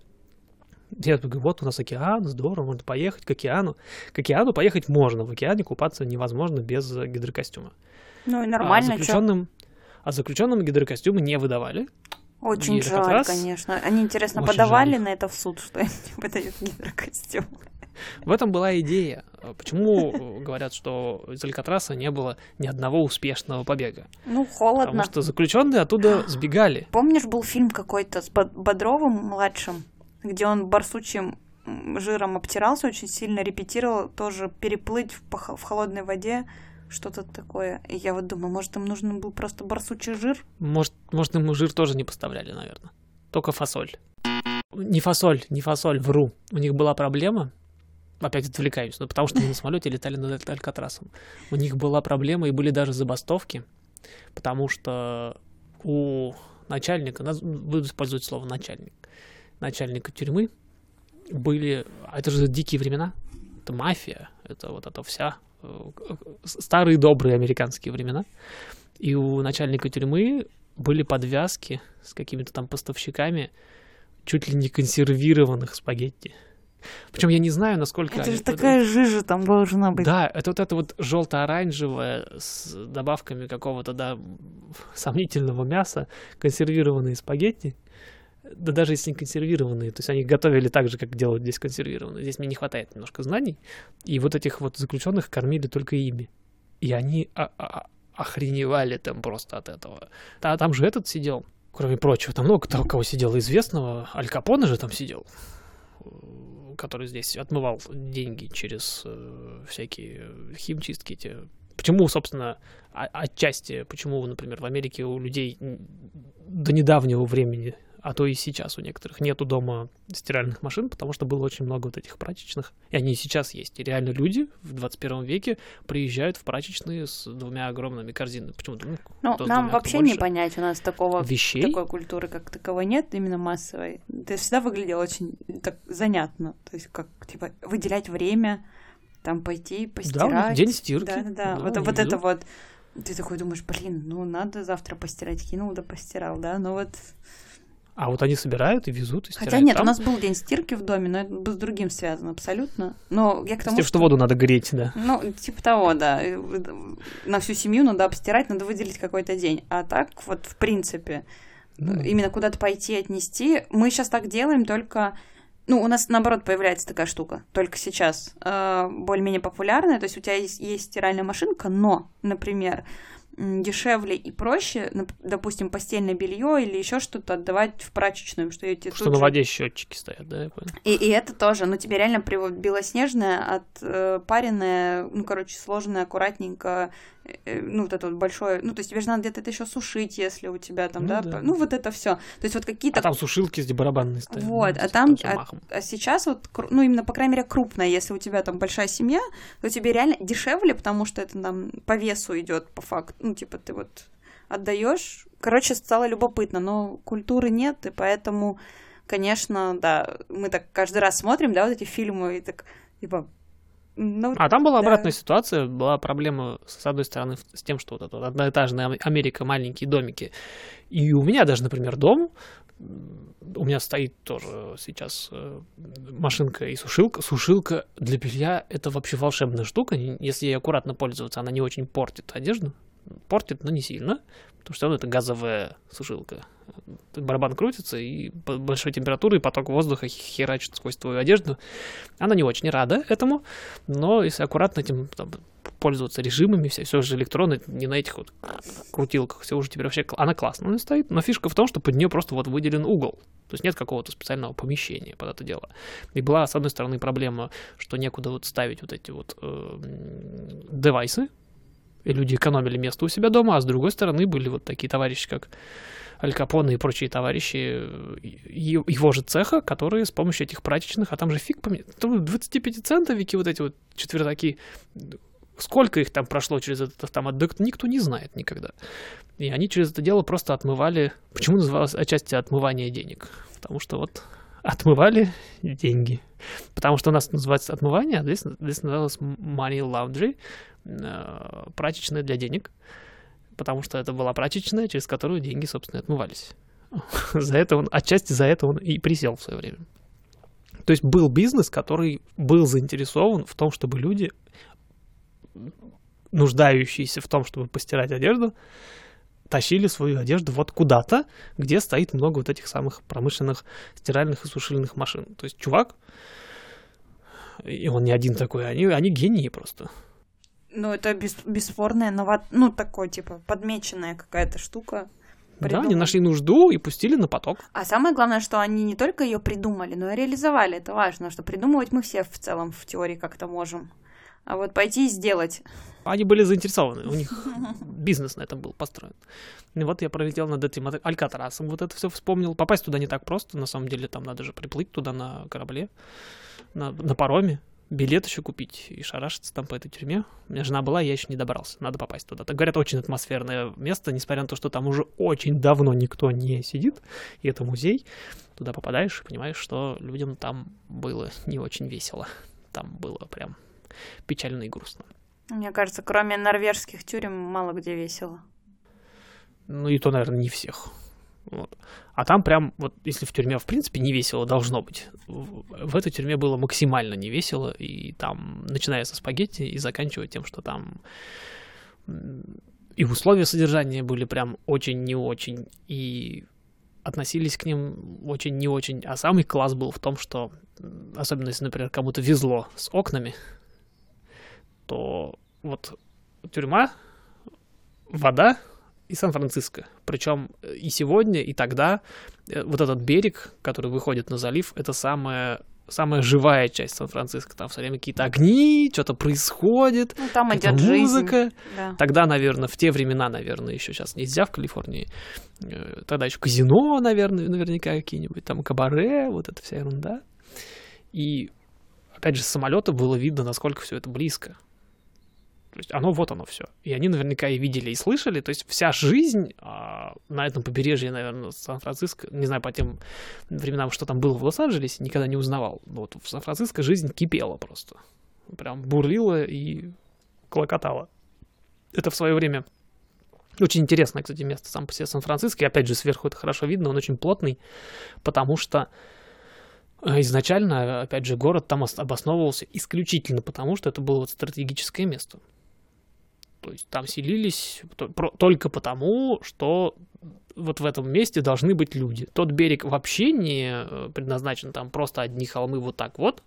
S2: я говорю, вот у нас океан, здорово, можно поехать к океану. К океану поехать можно, в океане купаться невозможно без гидрокостюма.
S3: Ну и нормально,
S2: а заключенным, а заключенным гидрокостюмы не выдавали.
S3: Очень жаль, раз... конечно. Они, интересно, Очень подавали жаль. на это в суд, что они выдают гидрокостюм?
S2: В этом была идея. Почему говорят, что из Алькатраса не было ни одного успешного побега?
S3: Ну, холодно.
S2: Потому что заключенные оттуда [GASPS] сбегали.
S3: Помнишь, был фильм какой-то с Бодровым младшим? где он барсучим жиром обтирался очень сильно, репетировал тоже переплыть в, в холодной воде, что-то такое. И я вот думаю, может, им нужен был просто барсучий жир?
S2: Может, может, ему жир тоже не поставляли, наверное. Только фасоль. Не фасоль, не фасоль, вру. У них была проблема, опять отвлекаюсь, но потому что мы на самолете летали над Алькатрасом. У них была проблема и были даже забастовки, потому что у начальника, буду использовать слово начальник, начальника тюрьмы были... А это же дикие времена. Это мафия. Это вот это вся... Э, старые добрые американские времена. И у начальника тюрьмы были подвязки с какими-то там поставщиками чуть ли не консервированных спагетти. Причем я не знаю, насколько...
S3: Это же такая жижа там должна быть.
S2: Да, это вот это вот желто-оранжевое с добавками какого-то, да, сомнительного мяса, консервированные спагетти да даже если не консервированные, то есть они готовили так же, как делают здесь консервированные. Здесь мне не хватает немножко знаний, и вот этих вот заключенных кормили только ими. И они охреневали там просто от этого. А там же этот сидел, кроме прочего, там много того, кого сидел известного. Аль Капоне же там сидел, который здесь отмывал деньги через э, всякие химчистки эти Почему, собственно, отчасти, почему, например, в Америке у людей до недавнего времени а то и сейчас у некоторых нету дома стиральных машин, потому что было очень много вот этих прачечных, и они и сейчас есть. И реально люди в 21 веке приезжают в прачечные с двумя огромными корзинами. Почему-то,
S1: ну, ну нам вообще не понять, у нас такого, вещей? такой культуры как таковой нет, именно массовой. Это всегда выглядело очень так занятно, то есть как, типа, выделять время, там пойти постирать.
S2: Да, день стирки.
S1: Да, да, да. Вот, вот это вот. Ты такой думаешь, блин, ну надо завтра постирать, кинул да постирал, да, ну вот
S2: а вот они собирают и везут, и
S1: стирают Хотя нет, там. у нас был день стирки в доме, но это с другим связано абсолютно. Но я к тому,
S2: С тем, что... что воду надо греть, да.
S1: Ну, типа того, да. На всю семью надо обстирать, надо выделить какой-то день. А так вот, в принципе, ну... именно куда-то пойти, отнести. Мы сейчас так делаем только... Ну, у нас, наоборот, появляется такая штука, только сейчас, э, более-менее популярная. То есть у тебя есть, есть стиральная машинка, но, например, дешевле и проще, допустим, постельное белье или еще что-то отдавать в прачечную, что эти
S2: что на же... воде счетчики стоят, да, я понял.
S1: И, и это тоже, ну тебе реально при белоснежное, отпаренное, э, ну короче сложенное, аккуратненько Э, ну, вот это вот большое, ну, то есть тебе же надо где-то это еще сушить, если у тебя там, ну, да, да, ну, вот это все. То есть вот какие-то...
S2: А там сушилки с барабанные стоят.
S1: Вот, ну, а там, а, а сейчас вот, ну, именно, по крайней мере, крупная, если у тебя там большая семья, то тебе реально дешевле, потому что это там по весу идет по факту, ну, типа ты вот отдаешь. Короче, стало любопытно, но культуры нет, и поэтому, конечно, да, мы так каждый раз смотрим, да, вот эти фильмы, и так, типа,
S2: ну, а там была да. обратная ситуация, была проблема, с одной стороны, с тем, что вот эта одноэтажная Америка, маленькие домики. И у меня даже, например, дом, у меня стоит тоже сейчас э, машинка и сушилка. Сушилка для белья — это вообще волшебная штука. Если ей аккуратно пользоваться, она не очень портит одежду. Портит, но не сильно, потому что это газовая сушилка барабан крутится, и большой температуры, и поток воздуха херачит сквозь твою одежду. Она не очень рада этому, но если аккуратно этим там, пользоваться режимами, все, все же электроны, не на этих вот крутилках, все уже теперь вообще, она классно стоит, но фишка в том, что под нее просто вот выделен угол, то есть нет какого-то специального помещения под это дело. И была, с одной стороны, проблема, что некуда вот ставить вот эти вот э, девайсы, и люди экономили место у себя дома, а с другой стороны были вот такие товарищи, как Аль Капоне и прочие товарищи его же цеха, которые с помощью этих прачечных, а там же фиг поменять, 25-центовики вот эти вот четвертаки, сколько их там прошло через этот автомат, никто не знает никогда. И они через это дело просто отмывали, почему называлось отчасти отмывание денег? Потому что вот отмывали деньги. Потому что у нас называется отмывание, а здесь, здесь называлось money laundry, прачечная для денег потому что это была прачечная, через которую деньги, собственно, отмывались. [LAUGHS] За это он, отчасти за это он и присел в свое время. То есть был бизнес, который был заинтересован в том, чтобы люди, нуждающиеся в том, чтобы постирать одежду, тащили свою одежду вот куда-то, где стоит много вот этих самых промышленных стиральных и сушильных машин. То есть чувак, и он не один такой, они, они гении просто.
S1: Ну, это бес, бесспорная, новат... ну, такой, типа, подмеченная какая-то штука.
S2: Придумали. Да, они нашли нужду и пустили на поток.
S1: А самое главное, что они не только ее придумали, но и реализовали. Это важно, что придумывать мы все в целом в теории как-то можем. А вот пойти и сделать.
S2: Они были заинтересованы, у них [LAUGHS] бизнес на этом был построен. И вот я пролетел над этим Алькатрасом, вот это все вспомнил. Попасть туда не так просто, на самом деле там надо же приплыть туда на корабле, на, на пароме билет еще купить и шарашиться там по этой тюрьме. У меня жена была, я еще не добрался. Надо попасть туда. Так говорят, очень атмосферное место, несмотря на то, что там уже очень давно никто не сидит, и это музей. Туда попадаешь и понимаешь, что людям там было не очень весело. Там было прям печально и грустно.
S1: Мне кажется, кроме норвежских тюрем, мало где весело.
S2: Ну и то, наверное, не всех. Вот. А там прям, вот если в тюрьме, в принципе, не весело должно быть, в, в этой тюрьме было максимально не весело, и там, начиная со спагетти и заканчивая тем, что там и условия содержания были прям очень не очень, и относились к ним очень не очень. А самый класс был в том, что, особенно если, например, кому-то везло с окнами, то вот тюрьма, вода, и Сан-Франциско. Причем и сегодня, и тогда э, вот этот берег, который выходит на залив, это самое самая живая часть Сан-Франциско. Там все время какие-то огни, что-то происходит,
S1: Ну, там идет жизнь.
S2: музыка.
S1: Да.
S2: Тогда, наверное, в те времена, наверное, еще сейчас нельзя в Калифорнии. Э, Тогда еще казино, наверное, наверняка какие-нибудь, там кабаре, вот эта вся ерунда. И, опять же, с самолета было видно, насколько все это близко. То есть оно, вот оно все. И они наверняка и видели, и слышали. То есть вся жизнь а, на этом побережье, наверное, Сан-Франциско, не знаю, по тем временам, что там было в Лос-Анджелесе, никогда не узнавал. Но вот в Сан-Франциско жизнь кипела просто. Прям бурлила и клокотала. Это в свое время очень интересное, кстати, место сам по себе Сан-Франциско. И опять же, сверху это хорошо видно, он очень плотный, потому что э, изначально, опять же, город там ос- обосновывался исключительно потому, что это было вот стратегическое место. То есть там селились только потому, что вот в этом месте должны быть люди. Тот берег вообще не э, предназначен, там просто одни холмы вот так вот.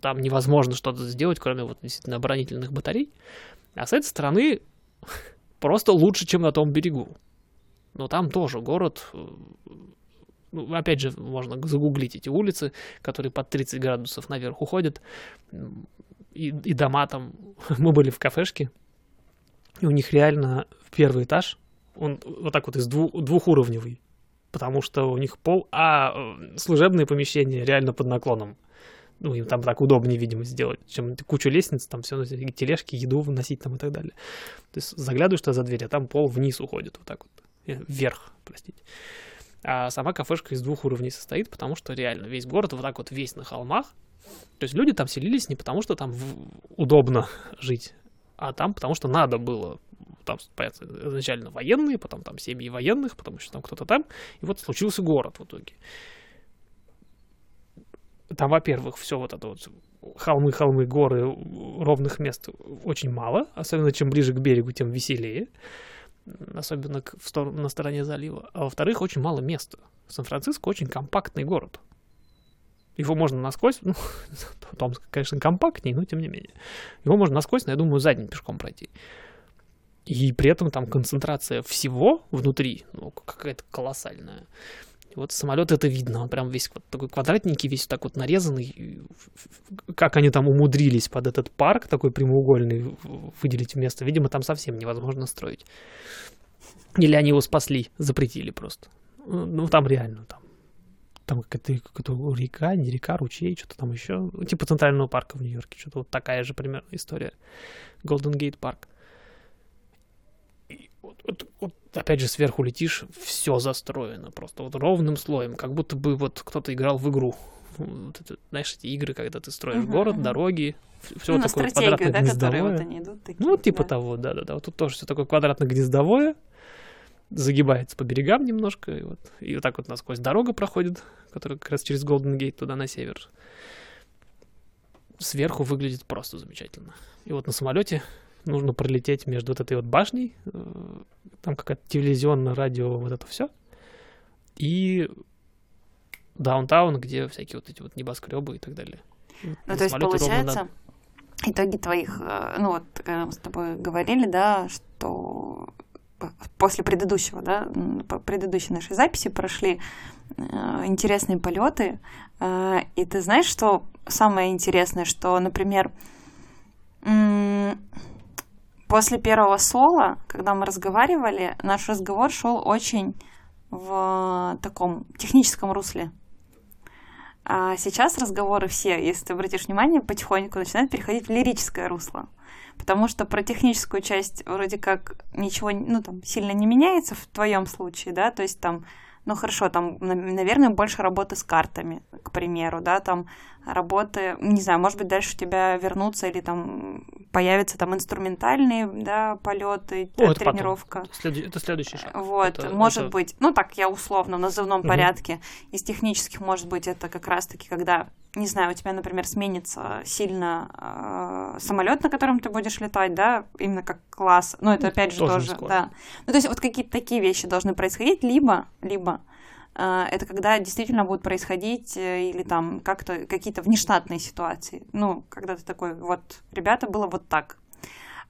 S2: Там невозможно что-то сделать, кроме вот действительно оборонительных батарей. А с этой стороны [LAUGHS] просто лучше, чем на том берегу. Но там тоже город. э, Ну, опять же, можно загуглить эти улицы, которые под 30 градусов наверх уходят. И, и дома там. [LAUGHS] Мы были в кафешке, и у них реально первый этаж, он вот так вот из дву- двухуровневый. Потому что у них пол, а э, служебные помещения реально под наклоном. Ну, им там так удобнее, видимо, сделать, чем кучу лестниц, там все, тележки, еду выносить там и так далее. То есть заглядываешь туда за дверь, а там пол вниз уходит, вот так вот. Э, Вверх, простите. А сама кафешка из двух уровней состоит, потому что реально весь город вот так вот весь на холмах. То есть люди там селились не потому, что там удобно жить, а там потому что надо было. Там, понятно, изначально военные, потом там семьи военных, потому что там кто-то там. И вот случился город в итоге. Там, во-первых, все вот это вот холмы, холмы, горы, ровных мест очень мало. Особенно чем ближе к берегу, тем веселее. Особенно в сторону, на стороне залива. А во-вторых, очень мало места. Сан-Франциско очень компактный город. Его можно насквозь, ну, [LAUGHS] Томск, конечно, компактнее, но тем не менее. Его можно насквозь, но я думаю, задним пешком пройти. И при этом там концентрация всего внутри, ну, какая-то колоссальная. Вот самолет это видно, он прям весь вот такой квадратненький, весь так вот нарезанный. Как они там умудрились под этот парк такой прямоугольный выделить место, видимо, там совсем невозможно строить. Или они его спасли, запретили просто. Ну, там реально, там там какая-то, какая-то река, не река, ручей, что-то там еще. Ну, Типа Центрального парка в Нью-Йорке. Что-то вот такая же примерно история. Golden Gate парк. И вот, вот- вот опять же сверху летишь, все застроено просто вот ровным слоем, как будто бы вот кто-то играл в игру. Вот это, знаешь, эти игры, когда ты строишь
S1: Мгм,
S2: город,
S1: мгм.
S2: дороги, все
S1: Ну,
S2: такое
S1: да,
S2: квадратно-гнездовое.
S1: вот они идут такие.
S2: Ну, типа
S1: да.
S2: того, да-да-да. Вот тут тоже все такое квадратно-гнездовое, загибается по берегам немножко, и вот, и вот так вот насквозь дорога проходит, которая как раз через Голден Гейт туда на север. Сверху выглядит просто замечательно. И вот на самолете нужно пролететь между вот этой вот башней, э, там какая-то телевизионное радио, вот это все, и даунтаун, где всякие вот эти вот небоскребы и так далее.
S1: Ну,
S2: на
S1: то есть, получается, итоги твоих, э, ну вот, когда мы с тобой говорили, да, что после предыдущего, да, предыдущей нашей записи прошли э, интересные полеты, э, и ты знаешь, что самое интересное, что, например, после первого соло, когда мы разговаривали, наш разговор шел очень в таком техническом русле. А сейчас разговоры все, если ты обратишь внимание, потихоньку начинают переходить в лирическое русло. Потому что про техническую часть вроде как ничего, ну, там, сильно не меняется в твоем случае, да, то есть там, ну, хорошо, там, на- наверное, больше работы с картами, к примеру, да, там, работы, не знаю, может быть, дальше у тебя вернутся или там появятся там инструментальные, да, полеты,
S2: О, это потом.
S1: тренировка.
S2: Следу- Это следующий шаг.
S1: Вот,
S2: Это-
S1: может
S2: это-
S1: быть, ну так я условно в назывном
S2: Мгм.
S1: порядке. Из технических, может быть, это как раз-таки, когда, не знаю, у тебя, например, сменится сильно самолет, на котором ты будешь летать, да, именно как класс. Ну, это опять же
S2: тоже
S1: тоже, да. Ну, то есть вот какие-то такие вещи должны происходить, либо, либо э, это когда действительно будут происходить э, или там как-то какие-то внештатные ситуации. Ну, когда ты такой, вот, ребята, было вот так.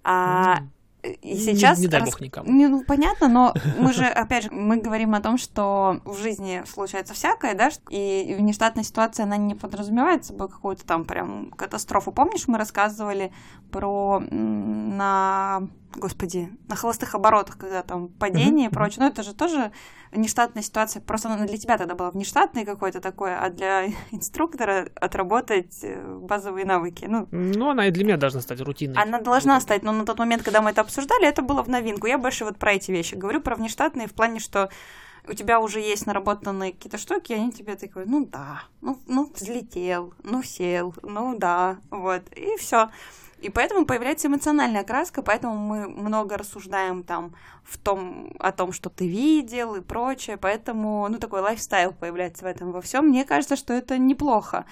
S1: А,
S2: М.
S1: и сейчас...
S2: Не, не дай
S1: рас-
S2: бог никому.
S1: Не, ну, понятно, но мы же, опять же, мы говорим о том, что в жизни случается всякое, да, и внештатная ситуация, она не подразумевает собой какую-то там прям катастрофу. Помнишь, мы рассказывали про на господи, на холостых оборотах, когда там падение и прочее. Ну, это же тоже внештатная ситуация. Просто она для тебя тогда была внештатной какой-то такой, а для [LAUGHS] инструктора отработать э, базовые навыки. Ну,
S2: Ну, она и для меня должна стать рутинной.
S1: она должна стать, но на тот момент, когда мы это обсуждали, это было в новинку. Я больше вот про эти вещи говорю, про внештатные в плане, что у тебя уже есть наработанные какие-то штуки, и они тебе такой, ну да, ну, ну взлетел, ну сел, ну да, вот, и все. И поэтому появляется эмоциональная окраска, поэтому мы много рассуждаем там в том, о том, что ты видел и прочее, поэтому, ну, такой лайфстайл появляется в этом во всем. Мне кажется, что это неплохо.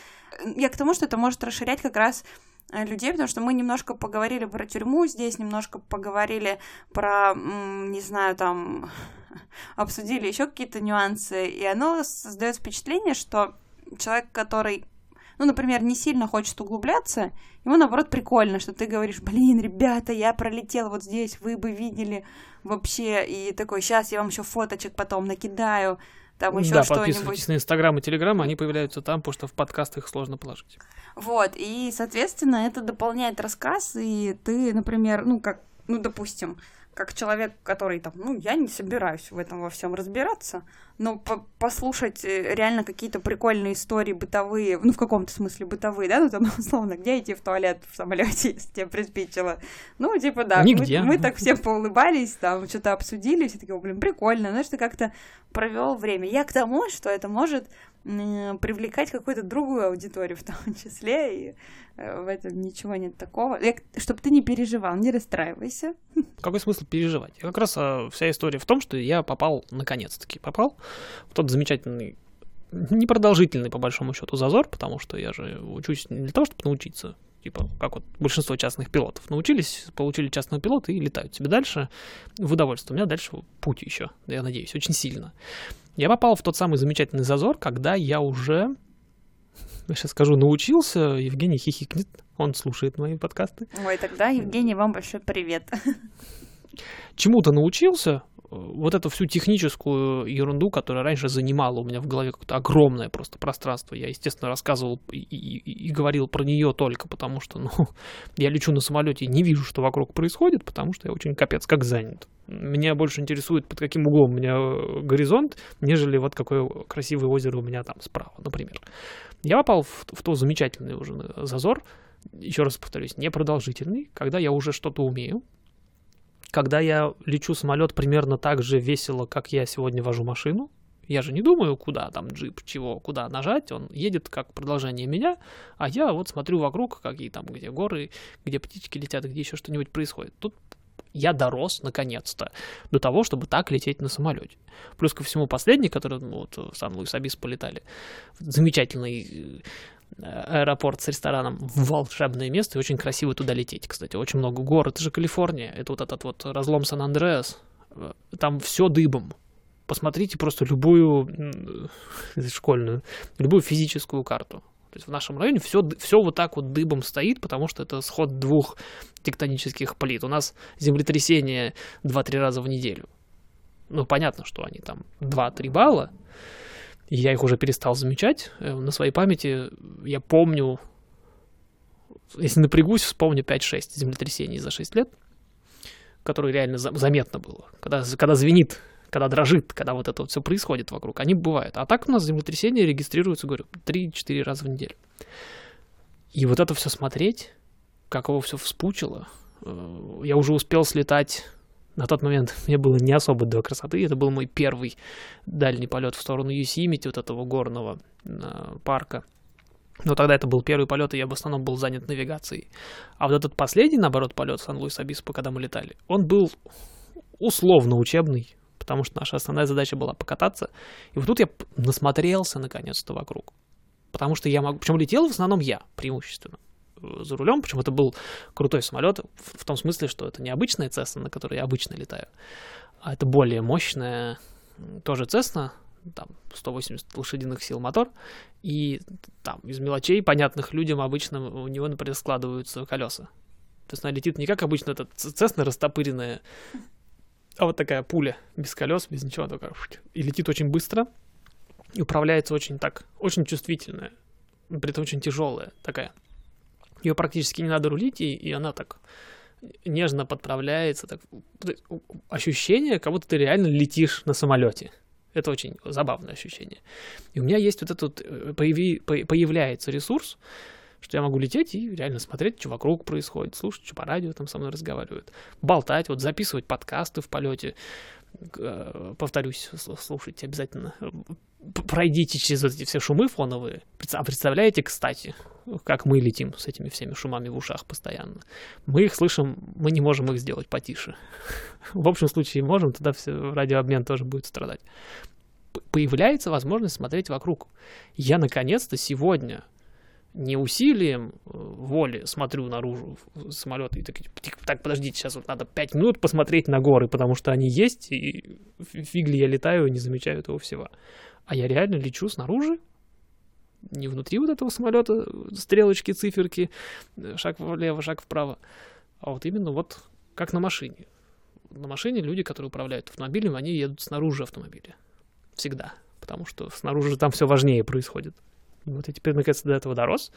S1: Я к тому, что это может расширять как раз э, людей, потому что мы немножко поговорили про тюрьму здесь, немножко поговорили про, не знаю, там, [LAUGHS] обсудили еще какие-то нюансы, и оно создает впечатление, что человек, который ну, например, не сильно хочет углубляться, ему, наоборот, прикольно, что ты говоришь, блин, ребята, я пролетел вот здесь, вы бы видели вообще, и такой, сейчас я вам еще фоточек потом накидаю, там еще
S2: да,
S1: что-нибудь.
S2: подписывайтесь на Инстаграм и Телеграм, они появляются там, потому что в подкастах их сложно положить.
S1: Вот, и, соответственно, это дополняет рассказ, и ты, например, ну, как, ну, допустим, как человек, который там, ну, я не собираюсь в этом во всем разбираться, но по послушать э, реально какие-то прикольные истории бытовые, ну, в каком-то смысле бытовые, да, ну, там, [LAUGHS] условно, где идти в туалет в самолете, [LAUGHS] если тебе приспичило. Ну, типа, да,
S2: Нигде.
S1: Мы, мы так все поулыбались, там, что-то обсудили, все такие, блин, прикольно, знаешь, ты как-то провел время. Я к тому, что это может привлекать какую-то другую аудиторию в том [LAUGHS] числе, и э, в этом ничего нет такого. Чтобы ты не переживал, не расстраивайся. [LAUGHS]
S2: Какой смысл переживать? Как раз а, вся история в том, что я попал, наконец-таки попал в тот замечательный, непродолжительный, по большому счету, зазор, потому что я же учусь не для того, чтобы научиться, типа, как вот большинство частных пилотов. Научились, получили частного пилота и летают себе дальше в удовольствие. У меня дальше путь еще, я надеюсь, очень сильно. Я попал в тот самый замечательный зазор, когда я уже, я сейчас скажу, научился, Евгений хихикнет, он слушает мои подкасты.
S1: Ой, тогда, Евгений, вам большой привет.
S2: Чему-то научился, вот эту всю техническую ерунду, которая раньше занимала у меня в голове какое-то огромное просто пространство. Я, естественно, рассказывал и, и, и говорил про нее только потому, что ну, [LAUGHS] я лечу на самолете и не вижу, что вокруг происходит, потому что я очень капец как занят. Меня больше интересует, под каким углом у меня горизонт, нежели вот какое красивое озеро у меня там справа, например. Я попал в, в то замечательный уже зазор, еще раз повторюсь, непродолжительный, когда я уже что-то умею, когда я лечу самолет примерно так же весело, как я сегодня вожу машину, я же не думаю, куда там джип, чего, куда нажать, он едет как продолжение меня, а я вот смотрю вокруг, какие там, где горы, где птички летят, где еще что-нибудь происходит. Тут я дорос, наконец-то, до того, чтобы так лететь на самолете. Плюс ко всему последний, который ну, вот, в Сан-Луис-Абис полетали, замечательный аэропорт с рестораном в волшебное место, и очень красиво туда лететь, кстати. Очень много гор. Это же Калифорния. Это вот этот вот разлом Сан-Андреас. Там все дыбом. Посмотрите просто любую школьную, любую физическую карту. То есть в нашем районе все, все вот так вот дыбом стоит, потому что это сход двух тектонических плит. У нас землетрясение 2-3 раза в неделю. Ну, понятно, что они там 2-3 балла, я их уже перестал замечать. На своей памяти я помню, если напрягусь, вспомню 5-6 землетрясений за 6 лет, которые реально заметно было. Когда, когда звенит, когда дрожит, когда вот это вот все происходит вокруг, они бывают. А так у нас землетрясения регистрируются, говорю, 3-4 раза в неделю. И вот это все смотреть, как его все вспучило, я уже успел слетать на тот момент [LAUGHS] мне было не особо до красоты. Это был мой первый дальний полет в сторону Юсимити, вот этого горного э, парка. Но тогда это был первый полет, и я в основном был занят навигацией. А вот этот последний, наоборот, полет в Сан-Луис-Обиспо, когда мы летали, он был условно учебный, потому что наша основная задача была покататься. И вот тут я насмотрелся наконец-то вокруг. Потому что я могу... Причем летел в основном я, преимущественно за рулем, причем это был крутой самолет в, в том смысле, что это не обычная Cessna, на которой я обычно летаю, а это более мощная тоже Cessna, там 180 лошадиных сил мотор, и там из мелочей, понятных людям, обычно у него, например, складываются колеса. То есть она летит не как обычно, это цесна растопыренная, а вот такая пуля, без колес, без ничего, только и летит очень быстро, и управляется очень так, очень чувствительная, при этом очень тяжелая такая. Ее практически не надо рулить, и, и она так нежно подправляется. Так, ощущение, как будто ты реально летишь на самолете. Это очень забавное ощущение. И у меня есть вот этот, э, появи, появляется ресурс, что я могу лететь и реально смотреть, что вокруг происходит, слушать, что по радио там со мной разговаривают, болтать, вот записывать подкасты в полете. Э, повторюсь, слушайте обязательно. Пройдите через эти все шумы фоновые. А представляете, кстати, как мы летим с этими всеми шумами в ушах постоянно. Мы их слышим, мы не можем их сделать потише. [LAUGHS] В общем случае можем, тогда все, радиообмен тоже будет страдать. Появляется возможность смотреть вокруг. Я наконец-то сегодня не усилием э, воли смотрю наружу самолет и так, так, подождите, сейчас вот надо пять минут посмотреть на горы, потому что они есть, и фиг ли я летаю не замечаю этого всего. А я реально лечу снаружи, не внутри вот этого самолета, стрелочки, циферки, э, шаг влево, шаг вправо, а вот именно вот как на машине. На машине люди, которые управляют автомобилем, они едут снаружи автомобиля. Всегда. Потому что снаружи там все важнее происходит. Вот я теперь наконец до этого дорос.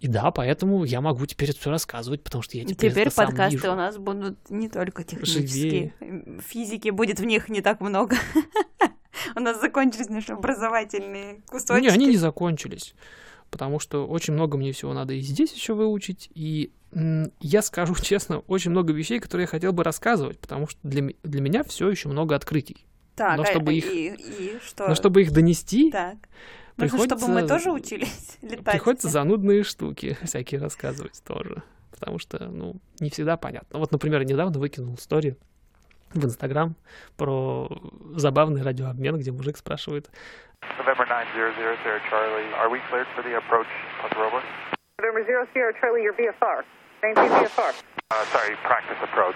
S2: И да, поэтому я могу теперь это все рассказывать, потому что я теперь
S1: Теперь
S2: это
S1: подкасты
S2: вижу.
S1: у нас будут не только технические. Живее. Физики будет в них не так много. [LAUGHS] У нас закончились наши образовательные кусочки.
S2: Не, они не закончились. Потому что очень много мне всего надо и здесь еще выучить. И я скажу [LAUGHS] честно, очень много вещей, которые я хотел бы рассказывать, потому что для, для меня все еще много открытий.
S1: Так,
S2: но чтобы
S1: а,
S2: их,
S1: и, и что?
S2: Но чтобы их донести,
S1: так. Приходится, чтобы мы тоже учились [LAUGHS] летать.
S2: Приходится занудные штуки [LAUGHS] всякие рассказывать тоже. Потому что, ну, не всегда понятно. Вот, например, недавно выкинул историю в Инстаграм про забавный радиообмен, где мужик спрашивает. November 9000 Charlie, are we cleared for the approach plus rover? November 0 Sierra Charlie, your VFR. Thank you, VFR. Uh, sorry, practice approach.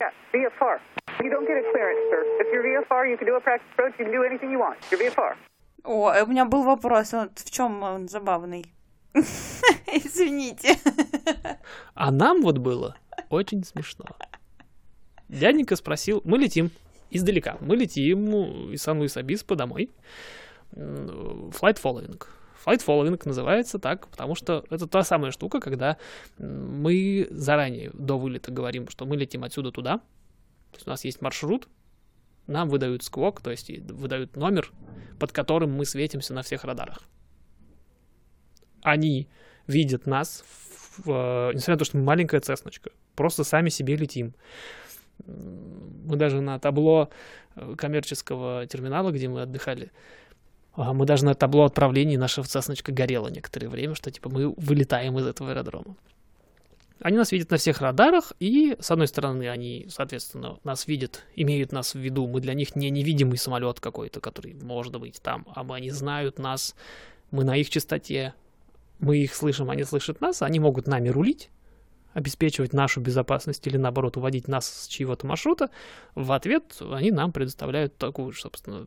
S2: Yeah, VFR. You don't get a clearance, sir. If you're VFR, you can do a practice approach, you can do anything you want. You're VFR.
S1: О, у меня был вопрос, вот в чем он забавный? Извините.
S2: А нам вот было очень смешно. Дяденька спросил, мы летим издалека, мы летим из Сан-Луис Обиспо домой. Flight following. Flight following называется так, потому что это та самая штука, когда мы заранее до вылета говорим, что мы летим отсюда туда. То есть у нас есть маршрут, нам выдают сквок, то есть выдают номер, под которым мы светимся на всех радарах. Они видят нас, в, в, несмотря на то, что мы маленькая цесночка, просто сами себе летим. Мы даже на табло э, коммерческого терминала, где мы отдыхали, а, мы даже на табло отправлений наша цесночка горела некоторое время, что типа мы вылетаем из этого аэродрома. Они нас видят на всех радарах, и, с одной стороны, они, соответственно, нас видят, имеют нас в виду. Мы для них не невидимый самолет какой-то, который может быть там, а мы, они знают нас, мы на их частоте, мы их слышим, они слышат нас, они могут нами рулить, обеспечивать нашу безопасность или, наоборот, уводить нас с чьего-то маршрута. В ответ они нам предоставляют такую, собственно,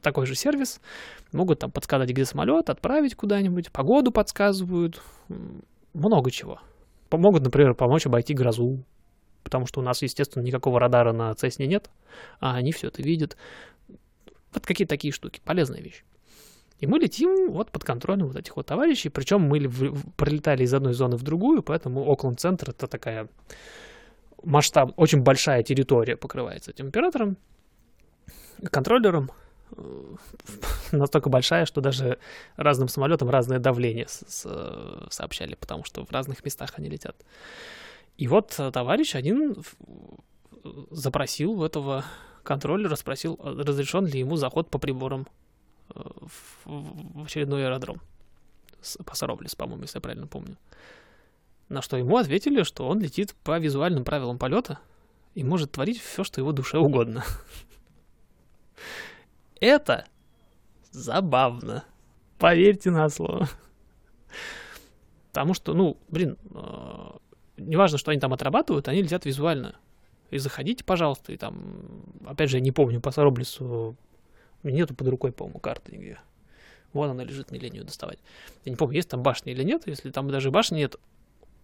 S2: такой же сервис. Могут там подсказать, где самолет, отправить куда-нибудь, погоду подсказывают, много чего помогут, например, помочь обойти грозу, потому что у нас, естественно, никакого радара на Цесне нет, а они все это видят. Вот какие-то такие штуки, полезная вещь. И мы летим вот под контролем вот этих вот товарищей, причем мы пролетали из одной зоны в другую, поэтому Окленд-центр это такая масштаб, очень большая территория покрывается этим оператором, контроллером, Э, настолько большая, что даже разным самолетам разное давление с с сообщали, потому что в разных местах они летят. И вот э, товарищ один запросил у этого контроллера, спросил, разрешен ли ему заход по приборам э, в очередной аэродром. По Сароблес, по-моему, если я правильно помню. На что ему ответили, что он летит по визуальным правилам полета и может творить все, что его душе угодно. Это забавно. Поверьте на слово. Потому что, ну, блин, э, неважно, что они там отрабатывают, они летят визуально. И заходите, пожалуйста, и там, опять же, я не помню, по Сароблесу, нету под рукой, по-моему, карты нигде. Вон она лежит, лень ее доставать. Я не помню, есть там башня или нет. Если там даже башни нет,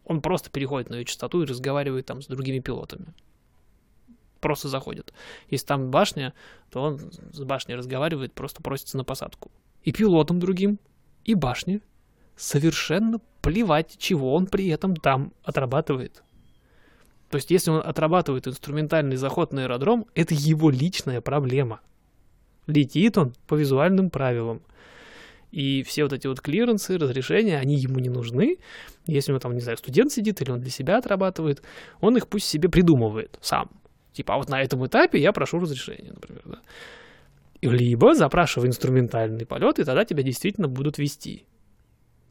S2: Он просто переходит на ее частоту и разговаривает там с другими пилотами. Просто заходит. Если там башня, то он с башней разговаривает, просто просится на посадку. И пилотам другим, и башне совершенно плевать, чего он при этом там отрабатывает. То есть, если он отрабатывает инструментальный заход на аэродром, это его личная проблема. Летит он по визуальным правилам. И все вот эти вот клиренсы, разрешения, они ему не нужны. Если у него там, не знаю, студент сидит или он для себя отрабатывает, он их пусть себе придумывает сам. Типа, а вот на этом этапе я прошу разрешения, например, да. Либо запрашивай инструментальный полет, и тогда тебя действительно будут вести.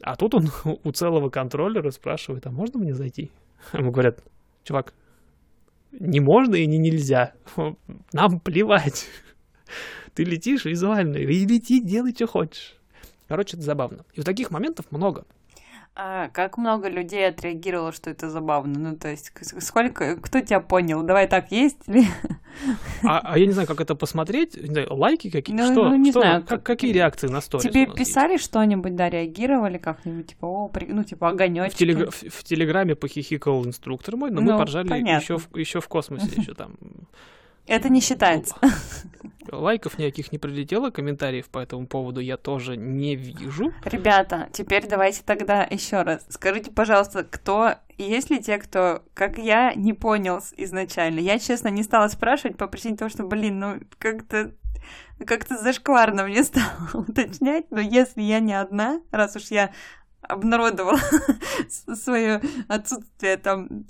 S2: А тут он [LAUGHS] у целого контроллера спрашивает, а можно мне зайти? Ему говорят, чувак, не можно и не нельзя. Нам плевать. Ты летишь визуально, и лети, делай, что хочешь. Короче, это забавно. И вот таких моментов много.
S1: А как много людей отреагировало, что это забавно? Ну, то есть, сколько, кто тебя понял? Давай так, есть ли?
S2: А, а я не знаю, как это посмотреть. Не знаю, лайки какие-то? Ну, что?
S1: Ну, не
S2: что?
S1: знаю.
S2: Как, какие реакции на сторис?
S1: Тебе писали что-нибудь, да, реагировали как-нибудь? Типа, о, при... ну, типа, огонёчки.
S2: В, телег... в, в Телеграме похихикал инструктор мой, но ну, мы поржали еще в, еще в космосе, [LAUGHS] еще там
S1: это не считается.
S2: Лайков никаких не прилетело, комментариев по этому поводу я тоже не вижу.
S1: Ребята, теперь давайте тогда еще раз. Скажите, пожалуйста, кто есть ли те, кто, как я, не понял изначально? Я, честно, не стала спрашивать по причине того, что, блин, ну как-то как-то зашкварно мне [LAUGHS] стало уточнять, но если я не одна, раз уж я обнародовала [LAUGHS] свое отсутствие там,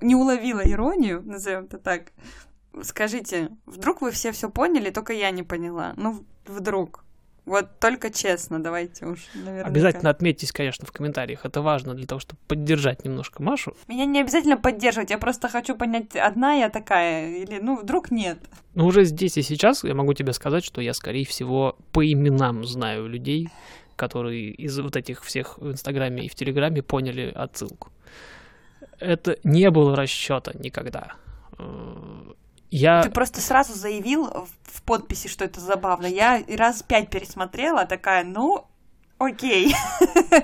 S1: не уловила иронию, назовем это так, Скажите, вдруг вы все все поняли, только я не поняла? Ну, вдруг. Вот только честно, давайте уж, наверное.
S2: Обязательно отметьтесь, конечно, в комментариях. Это важно для того, чтобы поддержать немножко Машу.
S1: Меня не обязательно поддерживать, я просто хочу понять, одна я такая или, ну, вдруг нет.
S2: Ну, уже здесь и сейчас я могу тебе сказать, что я, скорее всего, по именам знаю людей, которые из вот этих всех в Инстаграме и в Телеграме поняли отсылку. Это не было расчета никогда э, я...
S1: Ты просто сразу заявил в подписи, что это забавно. Я раз пять пересмотрела, такая, ну, Окей.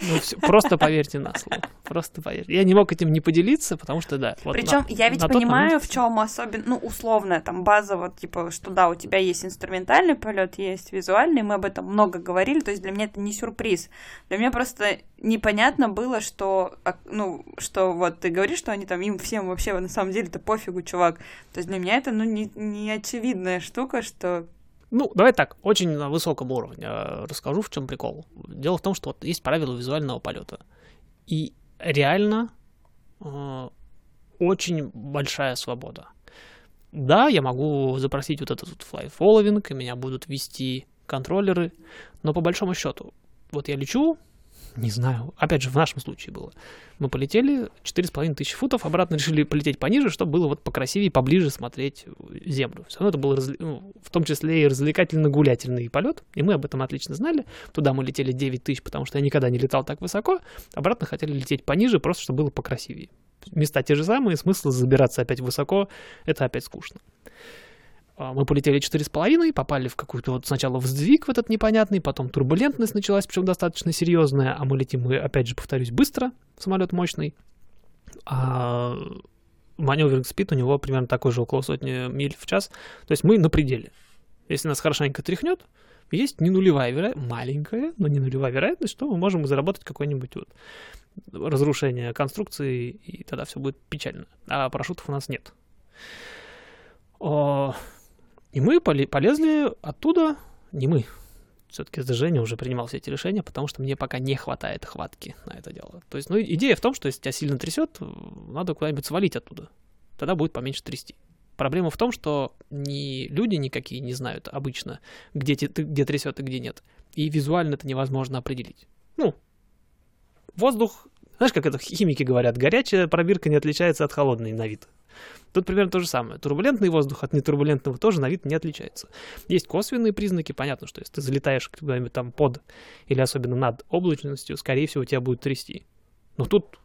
S2: Ну, все, просто поверьте на слово. Просто поверьте. Я не мог этим не поделиться, потому что да.
S1: Вот Причем я ведь понимаю, момент... в чем особенно, ну, условно, там база, вот, типа, что да, у тебя есть инструментальный полет, есть визуальный, мы об этом много говорили, то есть для меня это не сюрприз. Для меня просто непонятно было, что, а, ну, что вот ты говоришь, что они там, им всем вообще на самом деле-то пофигу, чувак. То есть для меня это, ну, не, не очевидная штука, что
S2: ну, давай так, очень на высоком уровне э, расскажу, в чем прикол. Дело в том, что вот есть правила визуального полета. И реально э, очень большая свобода. Да, я могу запросить вот этот вот fly following, и меня будут вести контроллеры, но по большому счету, вот я лечу, не знаю, опять же, в нашем случае было. Мы полетели 4,5 тысячи футов, обратно решили полететь пониже, чтобы было вот покрасивее, поближе смотреть Землю. Все равно это был разли... ну, в том числе и развлекательно-гулятельный полет, и мы об этом отлично знали. Туда мы летели 9 тысяч, потому что я никогда не летал так высоко, обратно хотели лететь пониже, просто чтобы было покрасивее. Места те же самые, смысл забираться опять высоко, это опять скучно. А, мы полетели 4,5, попали в какую-то вот сначала в сдвиг в этот непонятный, потом турбулентность началась, причем достаточно серьезная, а мы летим, мы, опять же, повторюсь, быстро, самолет мощный. А маневринг спид у него примерно такой же, около сотни миль в час. То есть мы на пределе. Если нас хорошенько тряхнет, есть не нулевая вероятность, маленькая, но не нулевая вероятность, что мы можем заработать какое-нибудь вот разрушение конструкции, и тогда все будет печально. А парашютов у нас нет. И мы полезли оттуда, не мы, все-таки Женя уже принимал все эти решения, потому что мне пока не хватает хватки на это дело. То есть, ну, идея в том, что если тебя сильно трясет, надо куда-нибудь свалить оттуда. Тогда будет поменьше трясти. Проблема в том, что ни люди никакие не знают обычно, где, где трясет и где нет. И визуально это невозможно определить. Ну, воздух, знаешь, как это химики говорят, горячая пробирка не отличается от холодной на вид. Тут примерно то же самое. Турбулентный воздух от нетурбулентного тоже на вид не отличается. Есть косвенные признаки. Понятно, что если ты залетаешь куда-нибудь там под или особенно над облачностью, скорее всего, тебя будет трясти. Но тут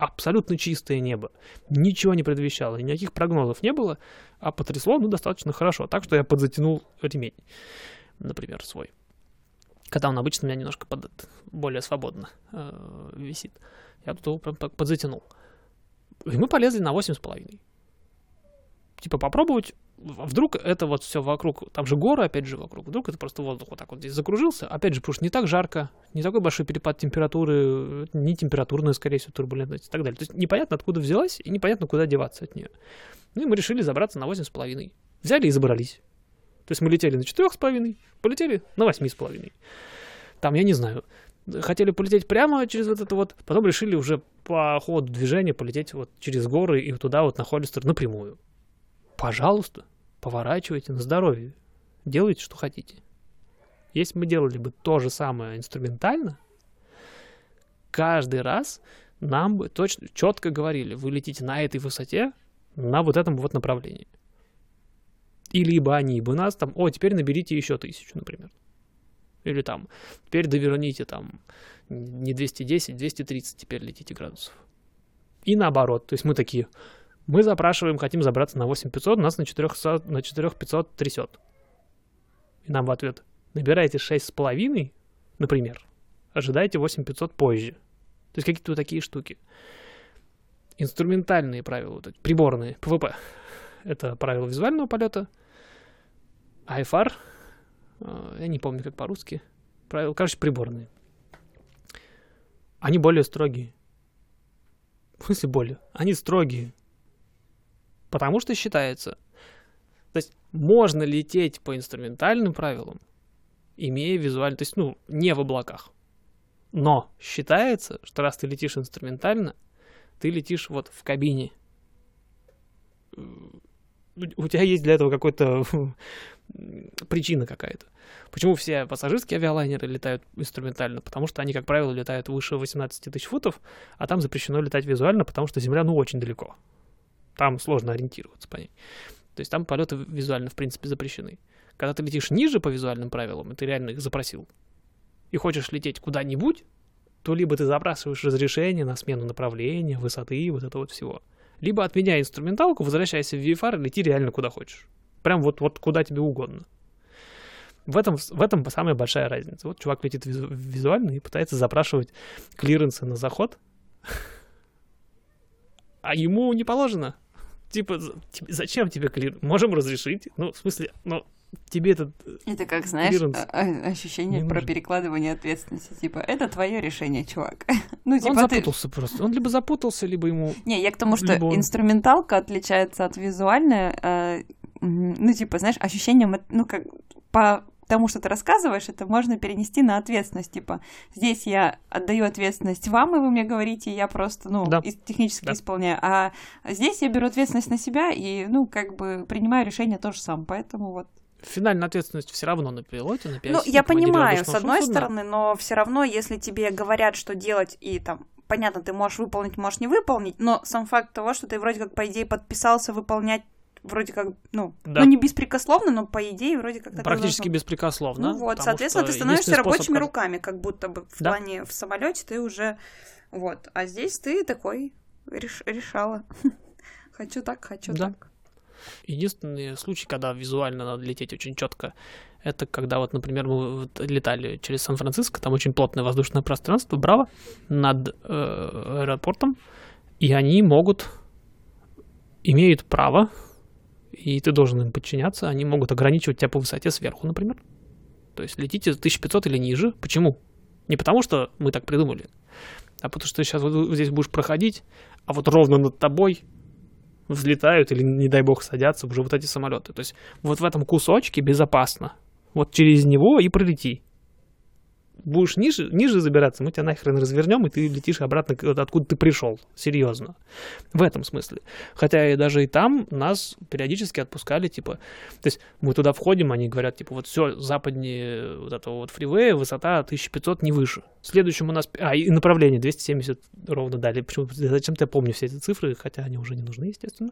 S2: абсолютно чистое небо. Ничего не предвещало, никаких прогнозов не было, а потрясло, ну, достаточно хорошо. Так что я подзатянул ремень, например, свой. когда он обычно у меня немножко под, более свободно э, висит. Я тут его прям так подзатянул. И мы полезли на 8,5. Типа попробовать, вдруг это вот все вокруг, там же горы опять же вокруг, вдруг это просто воздух вот так вот здесь закружился, опять же, потому что не так жарко, не такой большой перепад температуры, не температурная, скорее всего, турбулентность и так далее. То есть непонятно, откуда взялась, и непонятно, куда деваться от нее. Ну и мы решили забраться на 8,5. Взяли и забрались. То есть мы летели на 4,5, полетели на 8,5. Там, я не знаю, хотели полететь прямо через вот это вот, потом решили уже по ходу движения полететь вот через горы и туда вот на Холлистер напрямую. Пожалуйста, поворачивайте на здоровье. Делайте, что хотите. Если мы делали бы то же самое инструментально, каждый раз нам бы точно четко говорили, вы летите на этой высоте, на вот этом вот направлении. И либо они бы нас там, о, теперь наберите еще тысячу, например. Или там, теперь доверните там не 210, 230 теперь летите градусов. И наоборот, то есть мы такие, мы запрашиваем, хотим забраться на 8500, нас на 400, на 4500 трясет. И нам в ответ, набирайте 6,5, например, ожидайте 8500 позже. То есть какие-то вот такие штуки. Инструментальные правила, вот эти, приборные, ПВП. Это правила визуального полета. IFR, э, я не помню, как по-русски. Правила, короче, приборные. Они более строгие. В смысле более? Они строгие. Потому что считается, то есть можно лететь по инструментальным правилам, имея визуально, то есть, ну, не в облаках. Но считается, что раз ты летишь инструментально, ты летишь вот в кабине. У тебя есть для этого какой-то [LAUGHS] причина какая-то. Почему все пассажирские авиалайнеры летают инструментально? Потому что они, как правило, летают выше 18 тысяч футов, а там запрещено летать визуально, потому что Земля, ну, очень далеко. Там сложно ориентироваться по ней. То есть там полеты визуально, в принципе, запрещены. Когда ты летишь ниже по визуальным правилам, и ты реально их запросил, и хочешь лететь куда-нибудь, то либо ты запрашиваешь разрешение на смену направления, высоты, вот это вот всего. Либо отменяй инструменталку, возвращайся в VFR и лети реально куда хочешь. Прям вот, вот куда тебе угодно. В этом, в этом самая большая разница. Вот чувак летит визуально и пытается запрашивать клиренсы на заход, [LAUGHS] а ему не положено. Типа, зачем тебе клир? Можем разрешить. Ну, в смысле, ну, тебе этот
S1: э, Это как, знаешь, а, а, ощущение про перекладывание ответственности. Типа, это твое решение, чувак. [LAUGHS]
S2: ну, типа, он запутался ты... просто. Он либо запутался, либо ему...
S1: Не, я к тому, что он... инструменталка отличается от визуальной. Э, ну, типа, знаешь, ощущением, ну, как по тому, что ты рассказываешь, это можно перенести на ответственность. Типа, здесь я отдаю ответственность вам, и вы мне говорите, я просто, ну, да. технически да. исполняю. А здесь я беру ответственность на себя и, ну, как бы принимаю решение тоже сам. Поэтому вот
S2: финальная ответственность все равно на пилоте, на
S1: Ну, я понимаю, с одной судна. стороны, но все равно, если тебе говорят, что делать, и там, понятно, ты можешь выполнить, можешь не выполнить, но сам факт того, что ты вроде как, по идее, подписался выполнять вроде как, ну, да. ну не беспрекословно, но по идее вроде как
S2: Практически должно... беспрекословно.
S1: Ну вот, соответственно, ты становишься рабочими способ... руками, как будто бы в да. плане в самолете ты уже вот, а здесь ты такой реш... решала. [LAUGHS] хочу так, хочу да. так.
S2: Единственный случай, когда визуально надо лететь очень четко, это когда вот, например, мы летали через Сан-Франциско, там очень плотное воздушное пространство, браво, над э, аэропортом, и они могут, имеют право, и ты должен им подчиняться, они могут ограничивать тебя по высоте сверху, например. То есть летите 1500 или ниже. Почему? Не потому, что мы так придумали, а потому что ты сейчас вот здесь будешь проходить, а вот ровно над тобой взлетают или, не дай бог, садятся уже вот эти самолеты. То есть вот в этом кусочке безопасно. Вот через него и пролети будешь ниже, ниже забираться, мы тебя нахрен развернем, и ты летишь обратно, откуда ты пришел. Серьезно. В этом смысле. Хотя и даже и там нас периодически отпускали, типа, то есть мы туда входим, они говорят, типа, вот все, западнее вот этого вот фривея, высота 1500, не выше. Следующим у нас, а, и направление 270 ровно дали. Почему, зачем-то я помню все эти цифры, хотя они уже не нужны, естественно.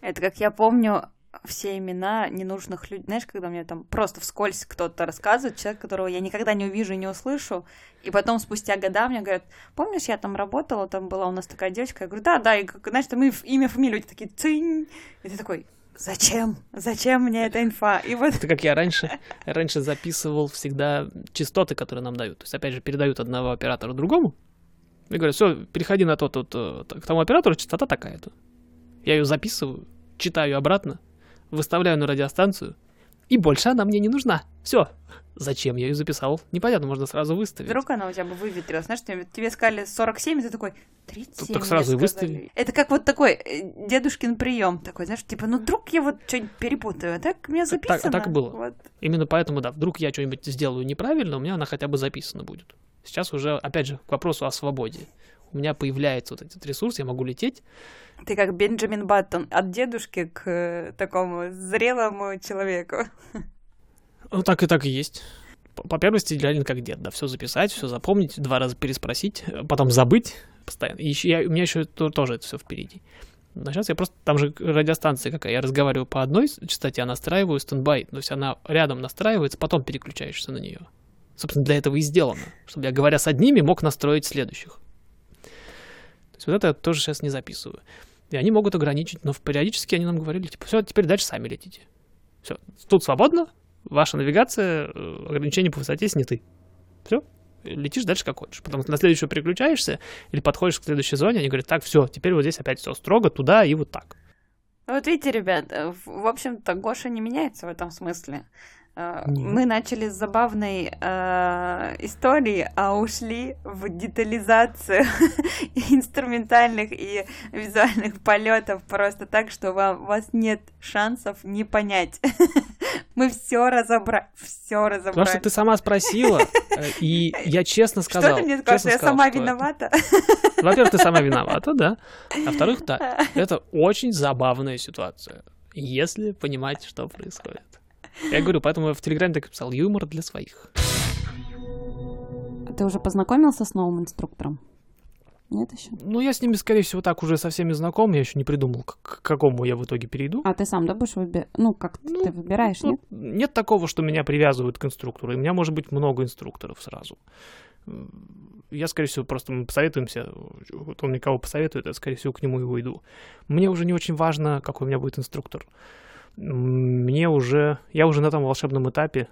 S1: Это, как я помню, все имена ненужных людей. Знаешь, когда мне там просто вскользь кто-то рассказывает, человек, которого я никогда не увижу и не услышу, и потом спустя года мне говорят, помнишь, я там работала, там была у нас такая девочка, я говорю, да, да, и, знаешь, там имя, фамилию, такие, цинь, и ты такой, Зачем? Зачем мне эта инфа? И вот...
S2: Это как я раньше, раньше записывал всегда частоты, которые нам дают. То есть, опять же, передают одного оператора другому. И говорят, все, переходи на тот, тот, э, к тому оператору, частота такая-то. Я ее записываю, читаю обратно, выставляю на радиостанцию, и больше она мне не нужна. Все. Зачем я ее записал? Непонятно, можно сразу выставить.
S1: Вдруг она у тебя бы выветрилась. Знаешь, тебе, тебе сказали 47, и ты такой, 37
S2: Так сразу и
S1: мне
S2: выстави.
S1: сказали». Это как вот такой э, дедушкин прием такой, знаешь, типа, ну вдруг я вот что-нибудь перепутаю, а так у меня
S2: Так- так-
S1: записано.
S2: так и было.
S1: Вот.
S2: Именно поэтому, да, вдруг я что-нибудь сделаю неправильно, у меня она хотя бы записана будет. Сейчас уже, опять же, к вопросу о свободе. У меня появляется вот этот ресурс, я могу лететь.
S1: Ты как Бенджамин Баттон от дедушки к э, такому зрелому человеку.
S2: Ну, так и так и есть. По, первости, реально как дед, да, все записать, все запомнить, два раза переспросить, э, потом забыть постоянно. И еще, я, у меня еще то- тоже это все впереди. Но сейчас я просто, там же радиостанция какая, я разговариваю по одной частоте, а настраиваю стендбай, то есть она рядом настраивается, потом переключаешься на нее. Собственно, для этого и сделано, чтобы я, говоря с одними, мог настроить следующих. То есть вот это я тоже сейчас не записываю. И они могут ограничить, но периодически они нам говорили, типа, все, теперь дальше сами летите. Все, тут свободно, ваша навигация, э, ограничения по высоте сняты. Все, летишь дальше как хочешь. Потом на следующую переключаешься или подходишь к следующей зоне, они говорят, так, все, теперь вот здесь опять все строго, туда и вот так.
S1: Вот видите, ребят, э, в общем-то, Гоша не меняется в этом смысле.
S2: Нет.
S1: Мы начали с забавной э, истории, а ушли в детализацию [LAUGHS] инструментальных и визуальных полетов просто так, что вам, у вас нет шансов не понять. [LAUGHS] Мы все разобрали, все
S2: Потому
S1: разобрали.
S2: что ты сама спросила, э, и я честно сказал.
S1: что ты мне сказал, что я
S2: сказал,
S1: сама
S2: что это-
S1: виновата? [LAUGHS]
S2: Во-первых, ты сама виновата, да. А во-вторых, да, это очень забавная ситуация, если понимать, что происходит. Я говорю, поэтому я в Телеграме так писал, юмор для своих.
S3: Ты уже познакомился с новым инструктором? Нет еще?
S2: Ну, я с ними, скорее всего, так уже со всеми знаком, я еще не придумал, к к какому я в итоге перейду.
S3: А ты сам, да, будешь выбирать? Ну, как
S2: Ну,
S3: ты выбираешь,
S2: Ну,
S3: нет?
S2: нет такого, что меня привязывают к инструктору. И у меня может быть много инструкторов сразу. Я, скорее всего, просто мы посоветуемся. Вот он мне кого посоветует, я, скорее всего, к нему и уйду. Мне уже не очень важно, какой у меня будет инструктор. Мне уже... Я уже на том волшебном этапе,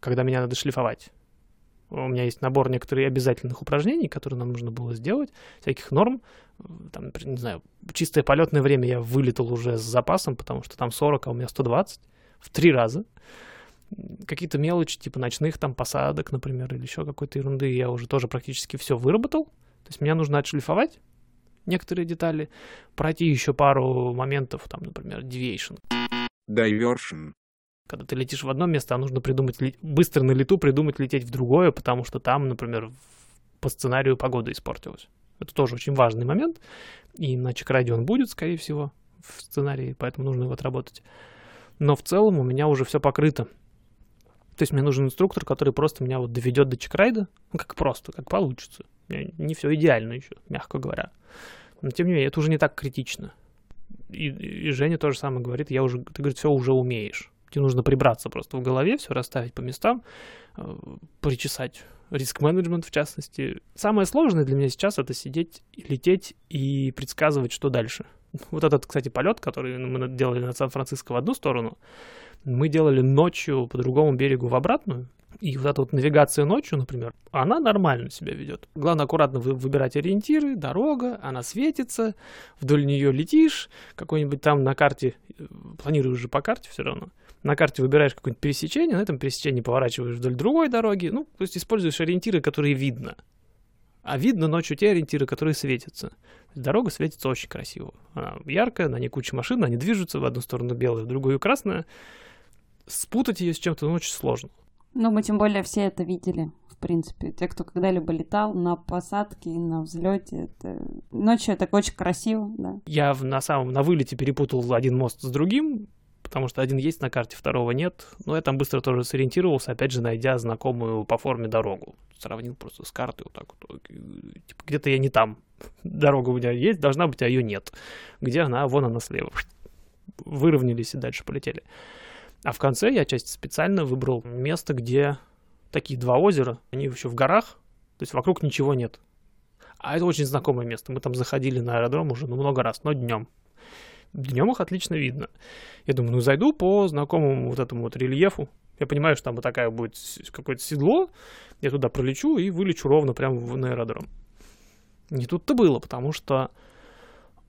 S2: когда меня надо шлифовать. У меня есть набор некоторых обязательных упражнений, которые нам нужно было сделать, всяких норм. Там, не знаю, чистое полетное время я вылетел уже с запасом, потому что там 40, а у меня 120 в три раза. Какие-то мелочи, типа ночных там посадок, например, или еще какой-то ерунды, я уже тоже практически все выработал. То есть мне нужно отшлифовать некоторые детали, пройти еще пару моментов, там, например, deviation.
S4: Diversion.
S2: Когда ты летишь в одно место, а нужно придумать быстро на лету придумать лететь в другое, потому что там, например, по сценарию погода испортилась. Это тоже очень важный момент. И на чекраде он будет, скорее всего, в сценарии, поэтому нужно его отработать. Но в целом у меня уже все покрыто. То есть мне нужен инструктор, который просто меня вот доведет до чекрайда, ну как просто, как получится. Не все идеально еще, мягко говоря. Но тем не менее, это уже не так критично. И, и Женя тоже самое говорит, я уже, ты говорит, все уже умеешь. Тебе нужно прибраться просто в голове, все расставить по местам, э, причесать риск-менеджмент в частности. Самое сложное для меня сейчас это сидеть, лететь и предсказывать, что дальше. [LAUGHS] Вот этот, кстати, полет, который мы делали над Сан-Франциско в одну сторону, мы делали ночью по другому берегу в обратную. И вот эта вот навигация ночью, например, она нормально себя ведет. Главное аккуратно вы- выбирать ориентиры, дорога, она светится, вдоль нее летишь, какой-нибудь там на карте, э, планируешь же по карте все равно, на карте выбираешь какое-нибудь пересечение, на этом пересечении поворачиваешь вдоль другой дороги, ну, то есть используешь ориентиры, которые видно. А видно ночью те ориентиры, которые светятся. Дорога светится очень красиво. Она яркая, на ней куча машин, они движутся, в одну сторону белая, в другую красная. Спутать ее с чем-то ну, очень сложно.
S3: Ну, мы тем более все это видели, в принципе. Те, кто когда-либо летал на посадке, на взлете, это... ночью это очень красиво, да.
S2: Я на самом на вылете перепутал один мост с другим, потому что один есть на карте, второго нет. Но я там быстро тоже сориентировался, опять же, найдя знакомую по форме дорогу. Сравнил просто с картой вот так вот. Типа, где-то я не там. [LAUGHS] Дорога у меня есть, должна быть, а ее нет. Где она? Вон она слева. Выровнялись и дальше полетели. А в конце я часть специально выбрал место, где такие два озера, они еще в горах, то есть вокруг ничего нет. А это очень знакомое место. Мы там заходили на аэродром уже ну, много раз, но днем. Днем их отлично видно. Я думаю, ну зайду по знакомому вот этому вот рельефу. Я понимаю, что там вот такая будет какое-то седло. Я туда пролечу и вылечу ровно прямо в на аэродром. Не тут-то было, потому что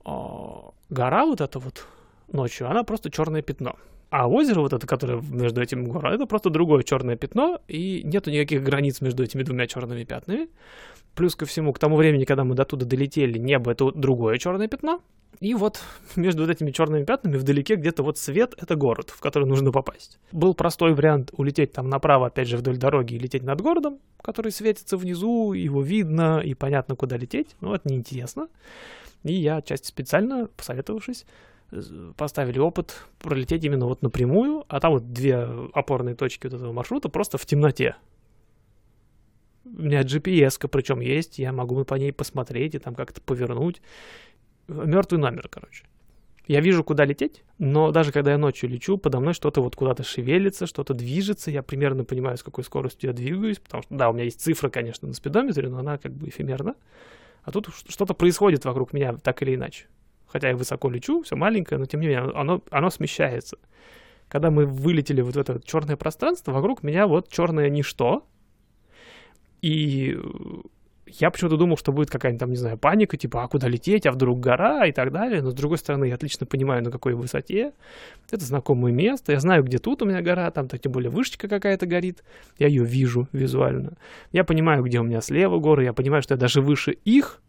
S2: а, гора вот эта вот ночью, она просто черное пятно. А озеро вот это, которое между этими горами, это просто другое черное пятно, и нету никаких границ между этими двумя черными пятнами. Плюс ко всему, к тому времени, когда мы до туда долетели, небо это другое черное пятно. И вот [LAUGHS] между вот этими черными пятнами вдалеке где-то вот свет — это город, в который нужно попасть. Был простой вариант улететь там направо, опять же, вдоль дороги и лететь над городом, который светится внизу, его видно и понятно, куда лететь. Но это неинтересно. И я отчасти специально, посоветовавшись, поставили опыт пролететь именно вот напрямую, а там вот две опорные точки вот этого маршрута просто в темноте. У меня GPS-ка причем есть, я могу по ней посмотреть и там как-то повернуть. Мертвый номер, короче. Я вижу, куда лететь, но даже когда я ночью лечу, подо мной что-то вот куда-то шевелится, что-то движется, я примерно понимаю, с какой скоростью я двигаюсь, потому что, да, у меня есть цифра, конечно, на спидометре, но она как бы эфемерна. А тут что-то происходит вокруг меня так или иначе. Хотя я высоко лечу, все маленькое, но тем не менее оно, оно смещается. Когда мы вылетели вот в это черное пространство, вокруг меня вот черное ничто. И я почему-то думал, что будет какая-нибудь там, не знаю, паника, типа, а куда лететь, а вдруг гора и так далее. Но с другой стороны, я отлично понимаю, на какой высоте. Это знакомое место. Я знаю, где тут у меня гора, там так тем более вышечка какая-то горит. Я ее вижу визуально. Я понимаю, где у меня слева горы, я понимаю, что я даже выше их,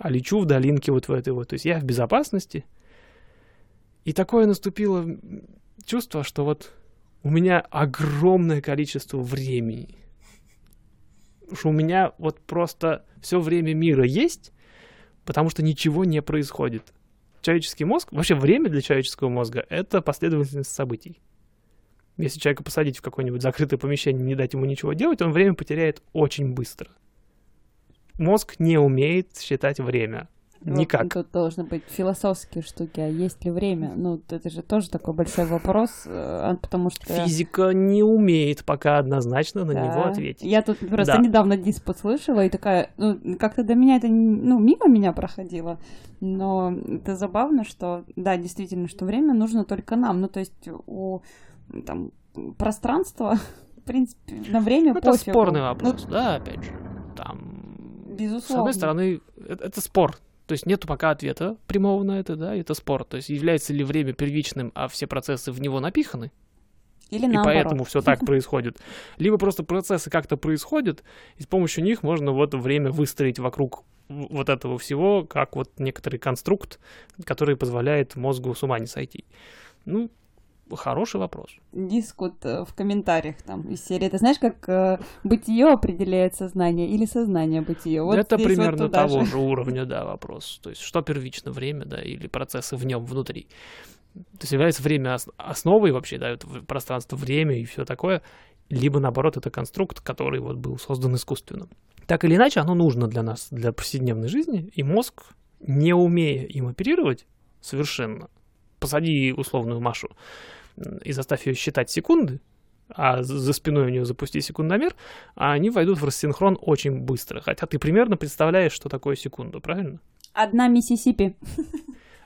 S2: а лечу в долинке вот в этой вот. То есть я в безопасности. И такое наступило чувство, что вот у меня огромное количество времени. Что у меня вот просто все время мира есть, потому что ничего не происходит. Человеческий мозг, вообще время для человеческого мозга — это последовательность событий. Если человека посадить в какое-нибудь закрытое помещение, не дать ему ничего делать, он время потеряет очень быстро. Мозг не умеет считать время.
S1: Вот
S2: Никак.
S1: Тут должны быть философские штуки, а есть ли время? Ну, это же тоже такой большой вопрос, э, а, потому что...
S2: Физика не умеет пока однозначно на
S1: Да.
S2: него ответить.
S1: Я тут просто
S2: Да.
S1: недавно диспут слышала и такая, ну, как-то до меня это, ну, мимо меня проходило, но это забавно, что, да, действительно, что время нужно только нам, ну, то есть у, там, пространства, [LAUGHS] в принципе, на время
S2: Это
S1: пофигу.
S2: спорный
S1: Ну,
S2: вопрос, да, опять же. Там,
S1: безусловно.
S2: с одной стороны, это, это спор. То есть нету пока ответа прямого на это, да, это спор. То есть является ли время первичным, а все процессы в него напиханы,
S1: Или
S2: и
S1: наоборот.
S2: поэтому все так [LAUGHS] происходит. Либо просто процессы как-то происходят, и с помощью них можно вот время выстроить вокруг вот этого всего, как вот некоторый конструкт, который позволяет мозгу с ума не сойти. Ну, хороший вопрос.
S1: дискут э, в комментариях там из серии. Ты знаешь, как э, бытие определяет сознание или сознание бытие? Вот
S2: это
S1: вот
S2: примерно
S1: туда
S2: того
S1: же.
S2: же уровня, да, вопрос. То есть, что первично, время, да, или процессы в нем внутри. То есть, является время ос- основой вообще, да, это пространство, время и все такое, либо, наоборот, это конструкт, который вот был создан искусственно. Так или иначе, оно нужно для нас, для повседневной жизни, и мозг, не умея им оперировать совершенно, посади условную Машу и заставь ее считать секунды, а за- спиной у нее запусти секундомер, а они войдут в рассинхрон очень быстро. Хотя ты примерно представляешь, что такое секунда, правильно?
S1: Одна Миссисипи.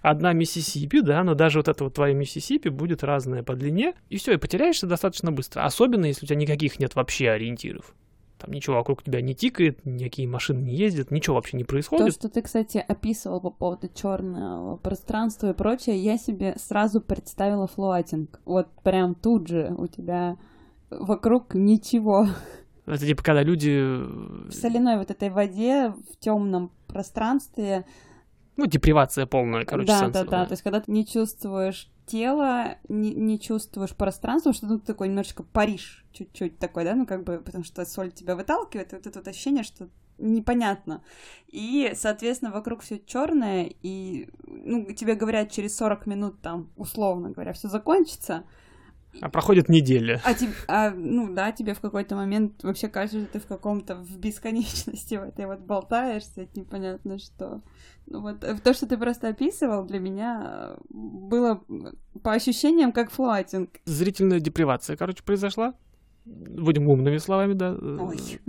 S2: Одна Миссисипи, да, но даже вот эта вот твоя Миссисипи будет разная по длине, и все, и потеряешься достаточно быстро. Особенно, если у тебя никаких нет вообще ориентиров. Там ничего вокруг тебя не тикает, никакие машины не ездят, ничего вообще не
S1: То,
S2: происходит.
S1: что ты, кстати, описывал по поводу черного пространства и прочее, я себе сразу представила floating. Вот прям тут же у тебя вокруг ничего.
S2: Это типа, когда люди,
S1: В соляной вот этой воде, в темном пространстве.
S2: ну, депривация полная, короче,
S1: да, да,
S2: сенсорная.
S1: да. То есть, когда ты не чувствуешь тело, не, не чувствуешь пространство, что тут такой немножечко Париж чуть-чуть такой, да, ну как бы, потому что соль тебя выталкивает, вот это вот ощущение, что непонятно. И, соответственно, вокруг все черное, и ну, тебе говорят, через 40 минут там, условно говоря, все закончится,
S2: А проходит неделя.
S1: а, тебе, а, ну да, тебе в какой-то момент вообще кажется, что ты в каком-то в бесконечности [LAUGHS] в этой вот болтаешься, это непонятно что. Ну вот э, то, что ты просто описывал, для меня э, было по ощущениям как флотинг.
S2: Зрительная депривация, короче, произошла. Будем умными словами, да, э,
S1: Ой.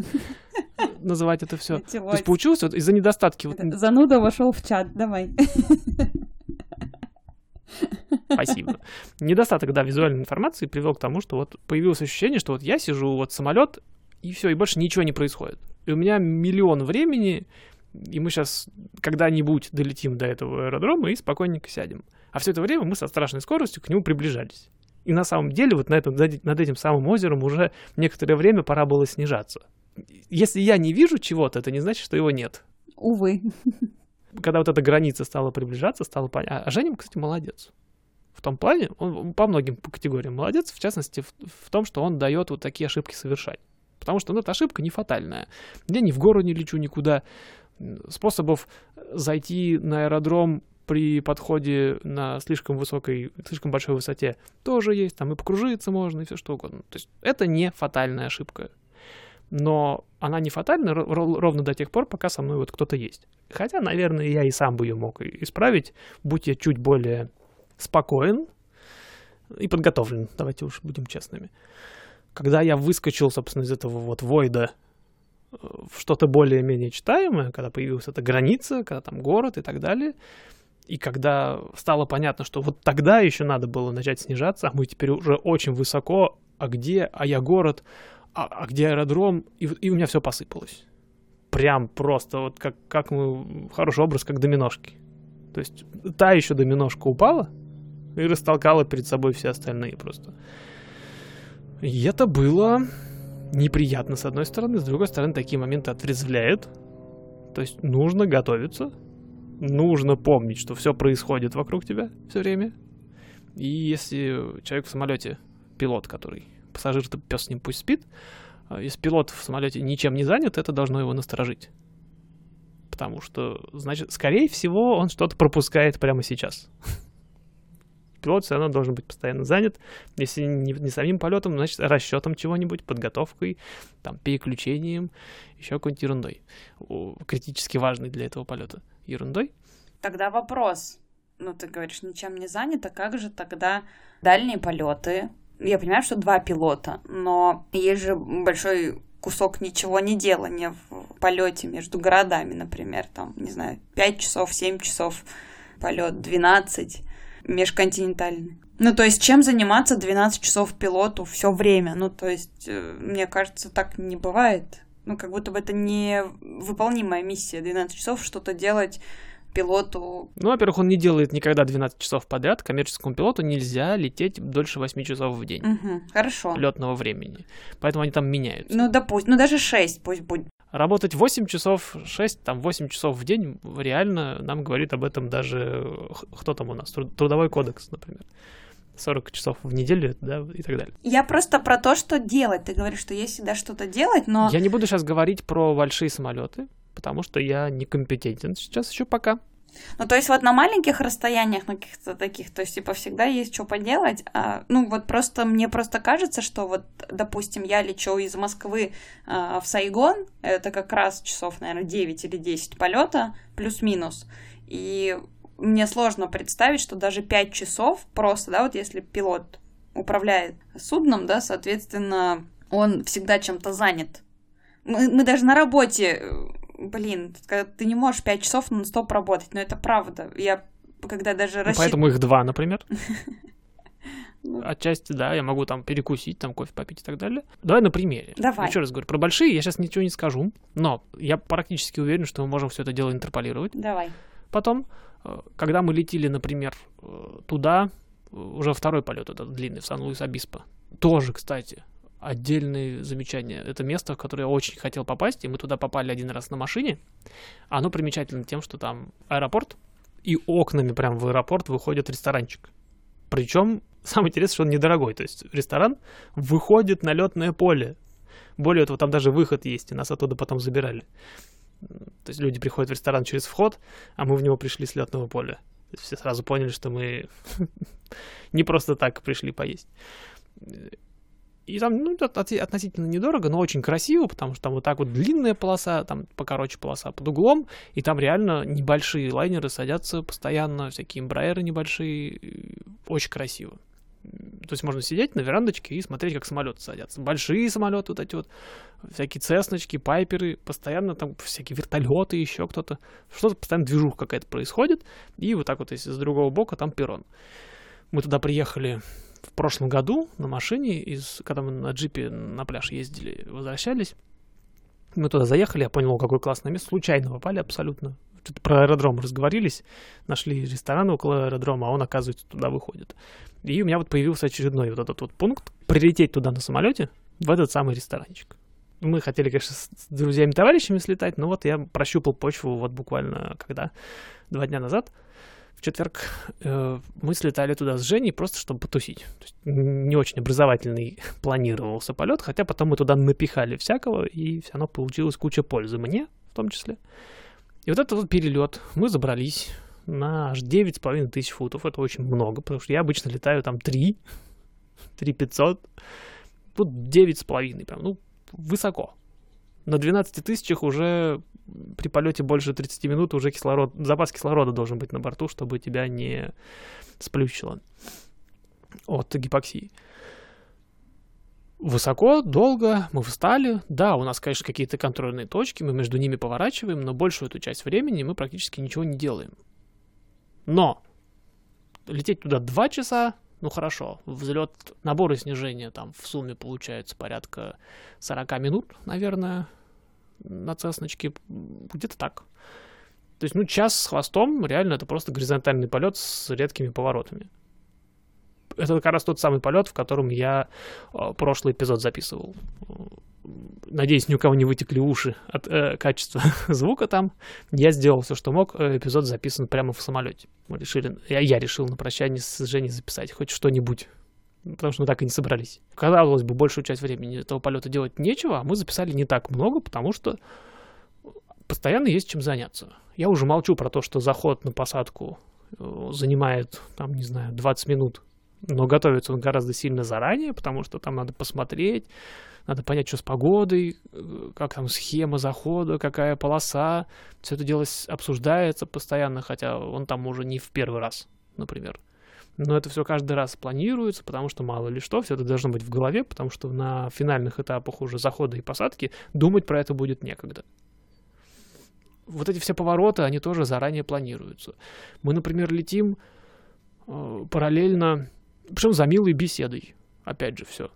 S2: называть это все. [LAUGHS] То есть получилось вот из-за недостатки вот
S1: Это Зануда вошел в чат, давай. [LAUGHS]
S2: Спасибо. Недостаток, да, визуальной информации привел к тому, что вот появилось ощущение, что вот я сижу, вот самолет, и все, и больше ничего не происходит. И у меня миллион времени, и мы сейчас когда-нибудь долетим до этого аэродрома и спокойненько сядем. А все это время мы со страшной скоростью к нему приближались. И на самом деле вот на этом, над этим самым озером уже некоторое время пора было снижаться. Если я не вижу чего-то, это не значит, что его нет.
S3: Увы.
S2: Когда вот эта граница стала приближаться, стало понятно. А Женя, кстати, молодец. В том плане, он по многим категориям молодец, в частности, в, в том, что он дает вот такие ошибки совершать. Потому что ну, эта ошибка не фатальная. Я ни в гору не лечу никуда. Способов зайти на аэродром при подходе на слишком высокой, слишком большой высоте тоже есть, там и покружиться можно, и все что угодно. То есть это не фатальная ошибка. Но она не фатальна ровно до тех пор, пока со мной вот кто-то есть. Хотя, наверное, я и сам бы ее мог исправить, будь я чуть более спокоен и подготовлен, давайте уж будем честными. Когда я выскочил, собственно, из этого вот войда э, в что-то более-менее читаемое, когда появилась эта граница, когда там город и так далее, и когда стало понятно, что вот тогда еще надо было начать снижаться, а мы теперь уже очень высоко, а где, а я город, а, а где аэродром, и, и у меня все посыпалось. Прям просто вот как, как мы, хороший образ, как доминошки. То есть та еще доминошка упала и растолкала перед собой все остальные просто. И это было неприятно с одной стороны, с другой стороны такие моменты отрезвляют. То есть нужно готовиться, нужно помнить, что все происходит вокруг тебя все время. И если человек в самолете, пилот, который пассажир-то пес с ним пусть спит, а если пилот в самолете ничем не занят, это должно его насторожить. Потому что, значит, скорее всего, он что-то пропускает прямо сейчас. [LAUGHS] Пилот все равно должен быть постоянно занят. Если не, не самим полетом, значит, расчетом чего-нибудь, подготовкой, там, переключением, еще какой-нибудь ерундой. Критически важный для этого полета ерундой.
S1: Тогда вопрос. Ну, ты говоришь, ничем не занято, как же тогда дальние полеты? Я понимаю, что два пилота, но есть же большой кусок ничего не делания в полете между городами, например, там, не знаю, 5 часов, 7 часов полет, 12 межконтинентальный. Ну, то есть, чем заниматься 12 часов пилоту все время? Ну, то есть, э, мне кажется, так не бывает ну, как будто бы это не выполнимая миссия 12 часов что-то делать пилоту.
S2: Ну, во-первых, он не делает никогда 12 часов подряд. Коммерческому пилоту нельзя лететь дольше 8 часов в день.
S1: Угу, хорошо.
S2: Летного времени. Поэтому они там меняются.
S1: Ну, допустим, ну даже 6 пусть будет.
S2: Работать 8 часов, 6, там 8 часов в день, реально нам говорит об этом даже, кто там у нас, Трудовой кодекс, например. 40 часов в неделю, да, и так далее.
S1: Я просто про то, что делать. Ты говоришь, что есть всегда что-то делать, но...
S2: Я не буду сейчас говорить про большие самолеты, потому что я некомпетентен сейчас еще пока.
S1: Ну, то есть вот на маленьких расстояниях, на каких-то таких, то есть, типа, всегда есть что поделать. А, ну, вот просто, мне просто кажется, что вот, допустим, я лечу из Москвы а, в Сайгон, это как раз часов, наверное, 9 или 10 полета, плюс-минус. И мне сложно представить, что даже 5 часов просто, да, вот если пилот управляет судном, да, соответственно, он всегда чем-то занят. Мы, мы даже на работе, э, блин, ты не можешь 5 часов на стоп работать, но это правда. Я когда даже
S2: ну, рассчит... Поэтому их два, например. [LAUGHS] Ну. Отчасти, да, я могу там перекусить, там кофе попить и так далее. Давай на примере.
S1: Давай.
S2: Еще раз говорю, про большие я сейчас ничего не скажу, но я практически уверен, что мы можем все это дело интерполировать.
S1: Давай.
S2: Потом Э, когда мы летели, например, э, туда, э, уже второй полет этот длинный, в Сан-Луис-Обиспо, тоже, кстати, отдельные замечания. Это место, в которое я очень хотел попасть, и мы туда попали один раз на машине. Оно примечательно тем, что там аэропорт, и окнами прям в аэропорт выходит ресторанчик. Причем [LAUGHS] самое интересное, что он недорогой. То есть ресторан выходит на летное поле. Более того, там даже выход есть, и нас оттуда потом забирали. То есть люди приходят в ресторан через вход, а мы в него пришли с летного поля. То есть все сразу поняли, что мы [LAUGHS] не просто так пришли поесть. И там ну, относительно недорого, но очень красиво, потому что там вот так вот длинная полоса, там покороче полоса под углом, и там реально небольшие лайнеры садятся постоянно, всякие эмбраеры небольшие, очень красиво. То есть можно сидеть на верандочке и смотреть, как самолеты садятся. Большие самолеты вот эти вот, всякие цесночки, пайперы, постоянно там всякие вертолеты, еще кто-то. Что-то постоянно движуха какая-то происходит. И вот так вот, если с другого бока, там перрон. Мы туда приехали в прошлом году на машине, из, когда мы на джипе на пляж ездили, возвращались. Мы туда заехали, я понял, какое классное место. Случайно попали абсолютно. Что-то про аэродром разговорились, нашли ресторан около аэродрома, а он, оказывается, туда выходит. И у меня вот появился очередной вот этот вот пункт прилететь туда на самолете, в этот самый ресторанчик. Мы хотели, конечно, с друзьями-товарищами слетать, но вот я прощупал почву вот буквально когда? Два дня назад – четверг э, мы слетали туда с Женей просто чтобы потусить. То есть не очень образовательный [LAUGHS] планировался полет, хотя потом мы туда напихали всякого, и все равно получилось куча пользы мне в том числе. И вот этот вот перелет, мы забрались на аж 9,5 тысяч футов. Это очень много, потому что я обычно летаю там 3, 3 500. Тут 9,5, прям, ну, высоко. На 12 тысячах уже при полете больше 30 минут уже кислород, запас кислорода должен быть на борту, чтобы тебя не сплющило от гипоксии. Высоко, долго, мы встали. Да, у нас, конечно, какие-то контрольные точки, мы между ними поворачиваем, но большую эту часть времени мы практически ничего не делаем. Но лететь туда 2 часа, ну хорошо, взлет, набор и снижение там в сумме получается порядка 40 минут, наверное, на цесночке, где-то так. То есть, ну, час с хвостом, реально, это просто горизонтальный полет с редкими поворотами. Это как раз тот самый полет, в котором я э, прошлый эпизод записывал. Надеюсь, ни у кого не вытекли уши от э, качества [LAUGHS] звука там. Я сделал все, что мог. Э, эпизод записан прямо в самолете. Мы решили, я, я решил на прощание с Женей записать хоть что-нибудь потому что мы так и не собрались. Казалось бы, большую часть времени этого полета делать нечего, а мы записали не так много, потому что постоянно есть чем заняться. Я уже молчу про то, что заход на посадку э, занимает, там, не знаю, 20 минут, но готовится он гораздо сильно заранее, потому что там надо посмотреть, надо понять, что с погодой, э, как там схема захода, какая полоса. Все это дело обсуждается постоянно, хотя он там уже не в первый раз, например. Но это все каждый раз планируется, потому что мало ли что, все это должно быть в голове, потому что на финальных этапах уже захода и посадки думать про это будет некогда. Вот эти все повороты, они тоже заранее планируются. Мы, например, летим э, параллельно, причем за милой беседой. Опять же, все.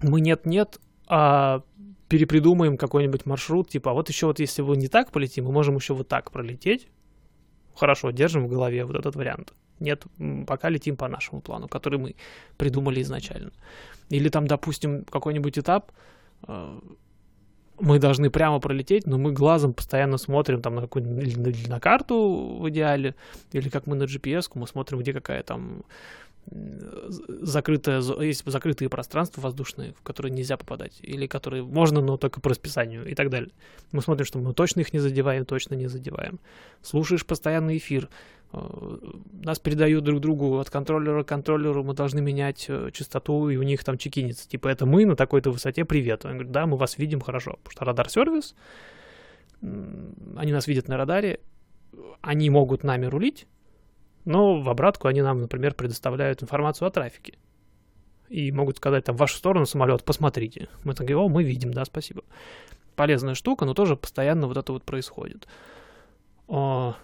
S2: Мы нет-нет, а перепридумаем какой-нибудь маршрут, типа, а вот еще вот если вы не так полетим, мы можем еще вот так пролететь. Хорошо, держим в голове вот этот вариант. Нет, пока летим по нашему плану, который мы придумали изначально. Или там, допустим, какой-нибудь этап, э, мы должны прямо пролететь, но мы глазом постоянно смотрим там на какую или на, на карту в идеале, или как мы на GPS, мы смотрим, где какая там закрытое, есть закрытые пространства воздушные, в которые нельзя попадать, или которые можно, но только по расписанию и так далее. Мы смотрим, что мы точно их не задеваем, точно не задеваем. Слушаешь постоянный эфир, э, нас передают друг другу от контроллера к контроллеру, мы должны менять э, частоту, и у них там чекинится. Типа, это мы на такой-то высоте, привет. Он говорит, да, мы вас видим хорошо, потому что радар-сервис, они нас видят на радаре, они могут нами рулить, но в обратку они нам, например, предоставляют информацию о трафике. И могут сказать там в вашу сторону самолет, посмотрите. Мы так говорим, о, мы видим, да, спасибо. Полезная штука, но тоже постоянно вот это вот происходит. О,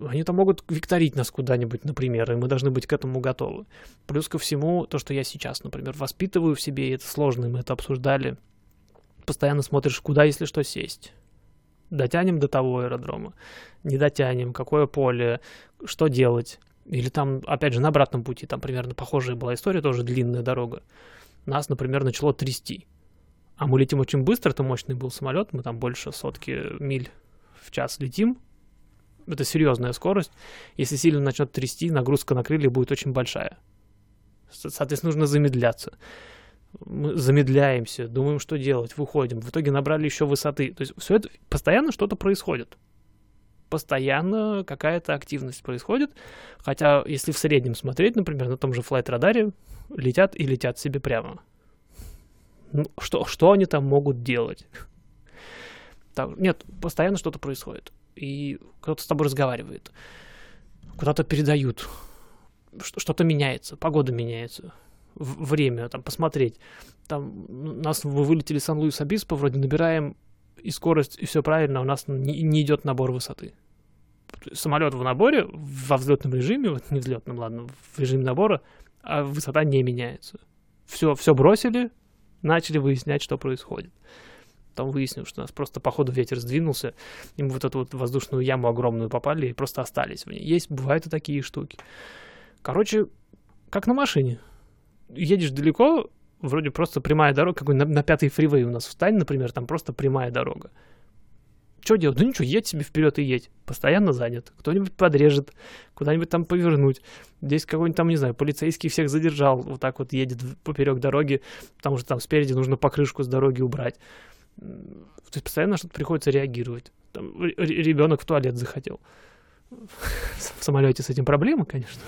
S2: они там могут викторить нас куда-нибудь, например, и мы должны быть к этому готовы. Плюс ко всему, то, что я сейчас, например, воспитываю в себе, и это сложно, и мы это обсуждали, постоянно смотришь, куда, если что, сесть дотянем до того аэродрома, не дотянем, какое поле, что делать. Или там, опять же, на обратном пути, там примерно похожая была история, тоже длинная дорога. Нас, например, начало трясти. А мы летим очень быстро, это мощный был самолет, мы там больше сотки миль в час летим. Это серьезная скорость. Если сильно начнет трясти, нагрузка на крылья будет очень большая. Соответственно, нужно замедляться мы замедляемся, думаем, что делать, выходим. В итоге набрали еще высоты. То есть все это постоянно что-то происходит. Постоянно какая-то активность происходит. Хотя, если в среднем смотреть, например, на том же флайт-радаре, летят и летят себе прямо. Ну, что, что они там могут делать? Так, нет, постоянно что-то происходит. И кто-то с тобой разговаривает. Куда-то передают. Что-то меняется, погода меняется время, там, посмотреть. Там, нас мы вылетели Сан-Луис-Обиспо, вроде набираем и скорость, и все правильно, у нас не, не идет набор высоты. Самолет в наборе, во взлетном режиме, вот не взлетном, ладно, в режиме набора, а высота не меняется. Все, все бросили, начали выяснять, что происходит. Там выяснилось, что у нас просто по ходу ветер сдвинулся, и мы вот эту вот воздушную яму огромную попали и просто остались в ней. Есть, бывают и такие штуки. Короче, как на машине. Едешь далеко, вроде просто прямая дорога, какой на, на пятый фривей у нас встань, например, там просто прямая дорога. Что делать? Ну ничего, едь себе вперед и едь. Постоянно занят. Кто-нибудь подрежет, куда-нибудь там повернуть. Здесь какой-нибудь там, не знаю, полицейский всех задержал, вот так вот едет поперек дороги, потому что там спереди нужно покрышку с дороги убрать. То есть постоянно что-то приходится реагировать. Там ребенок в туалет захотел. [LAUGHS] В самолете с этим проблема, конечно.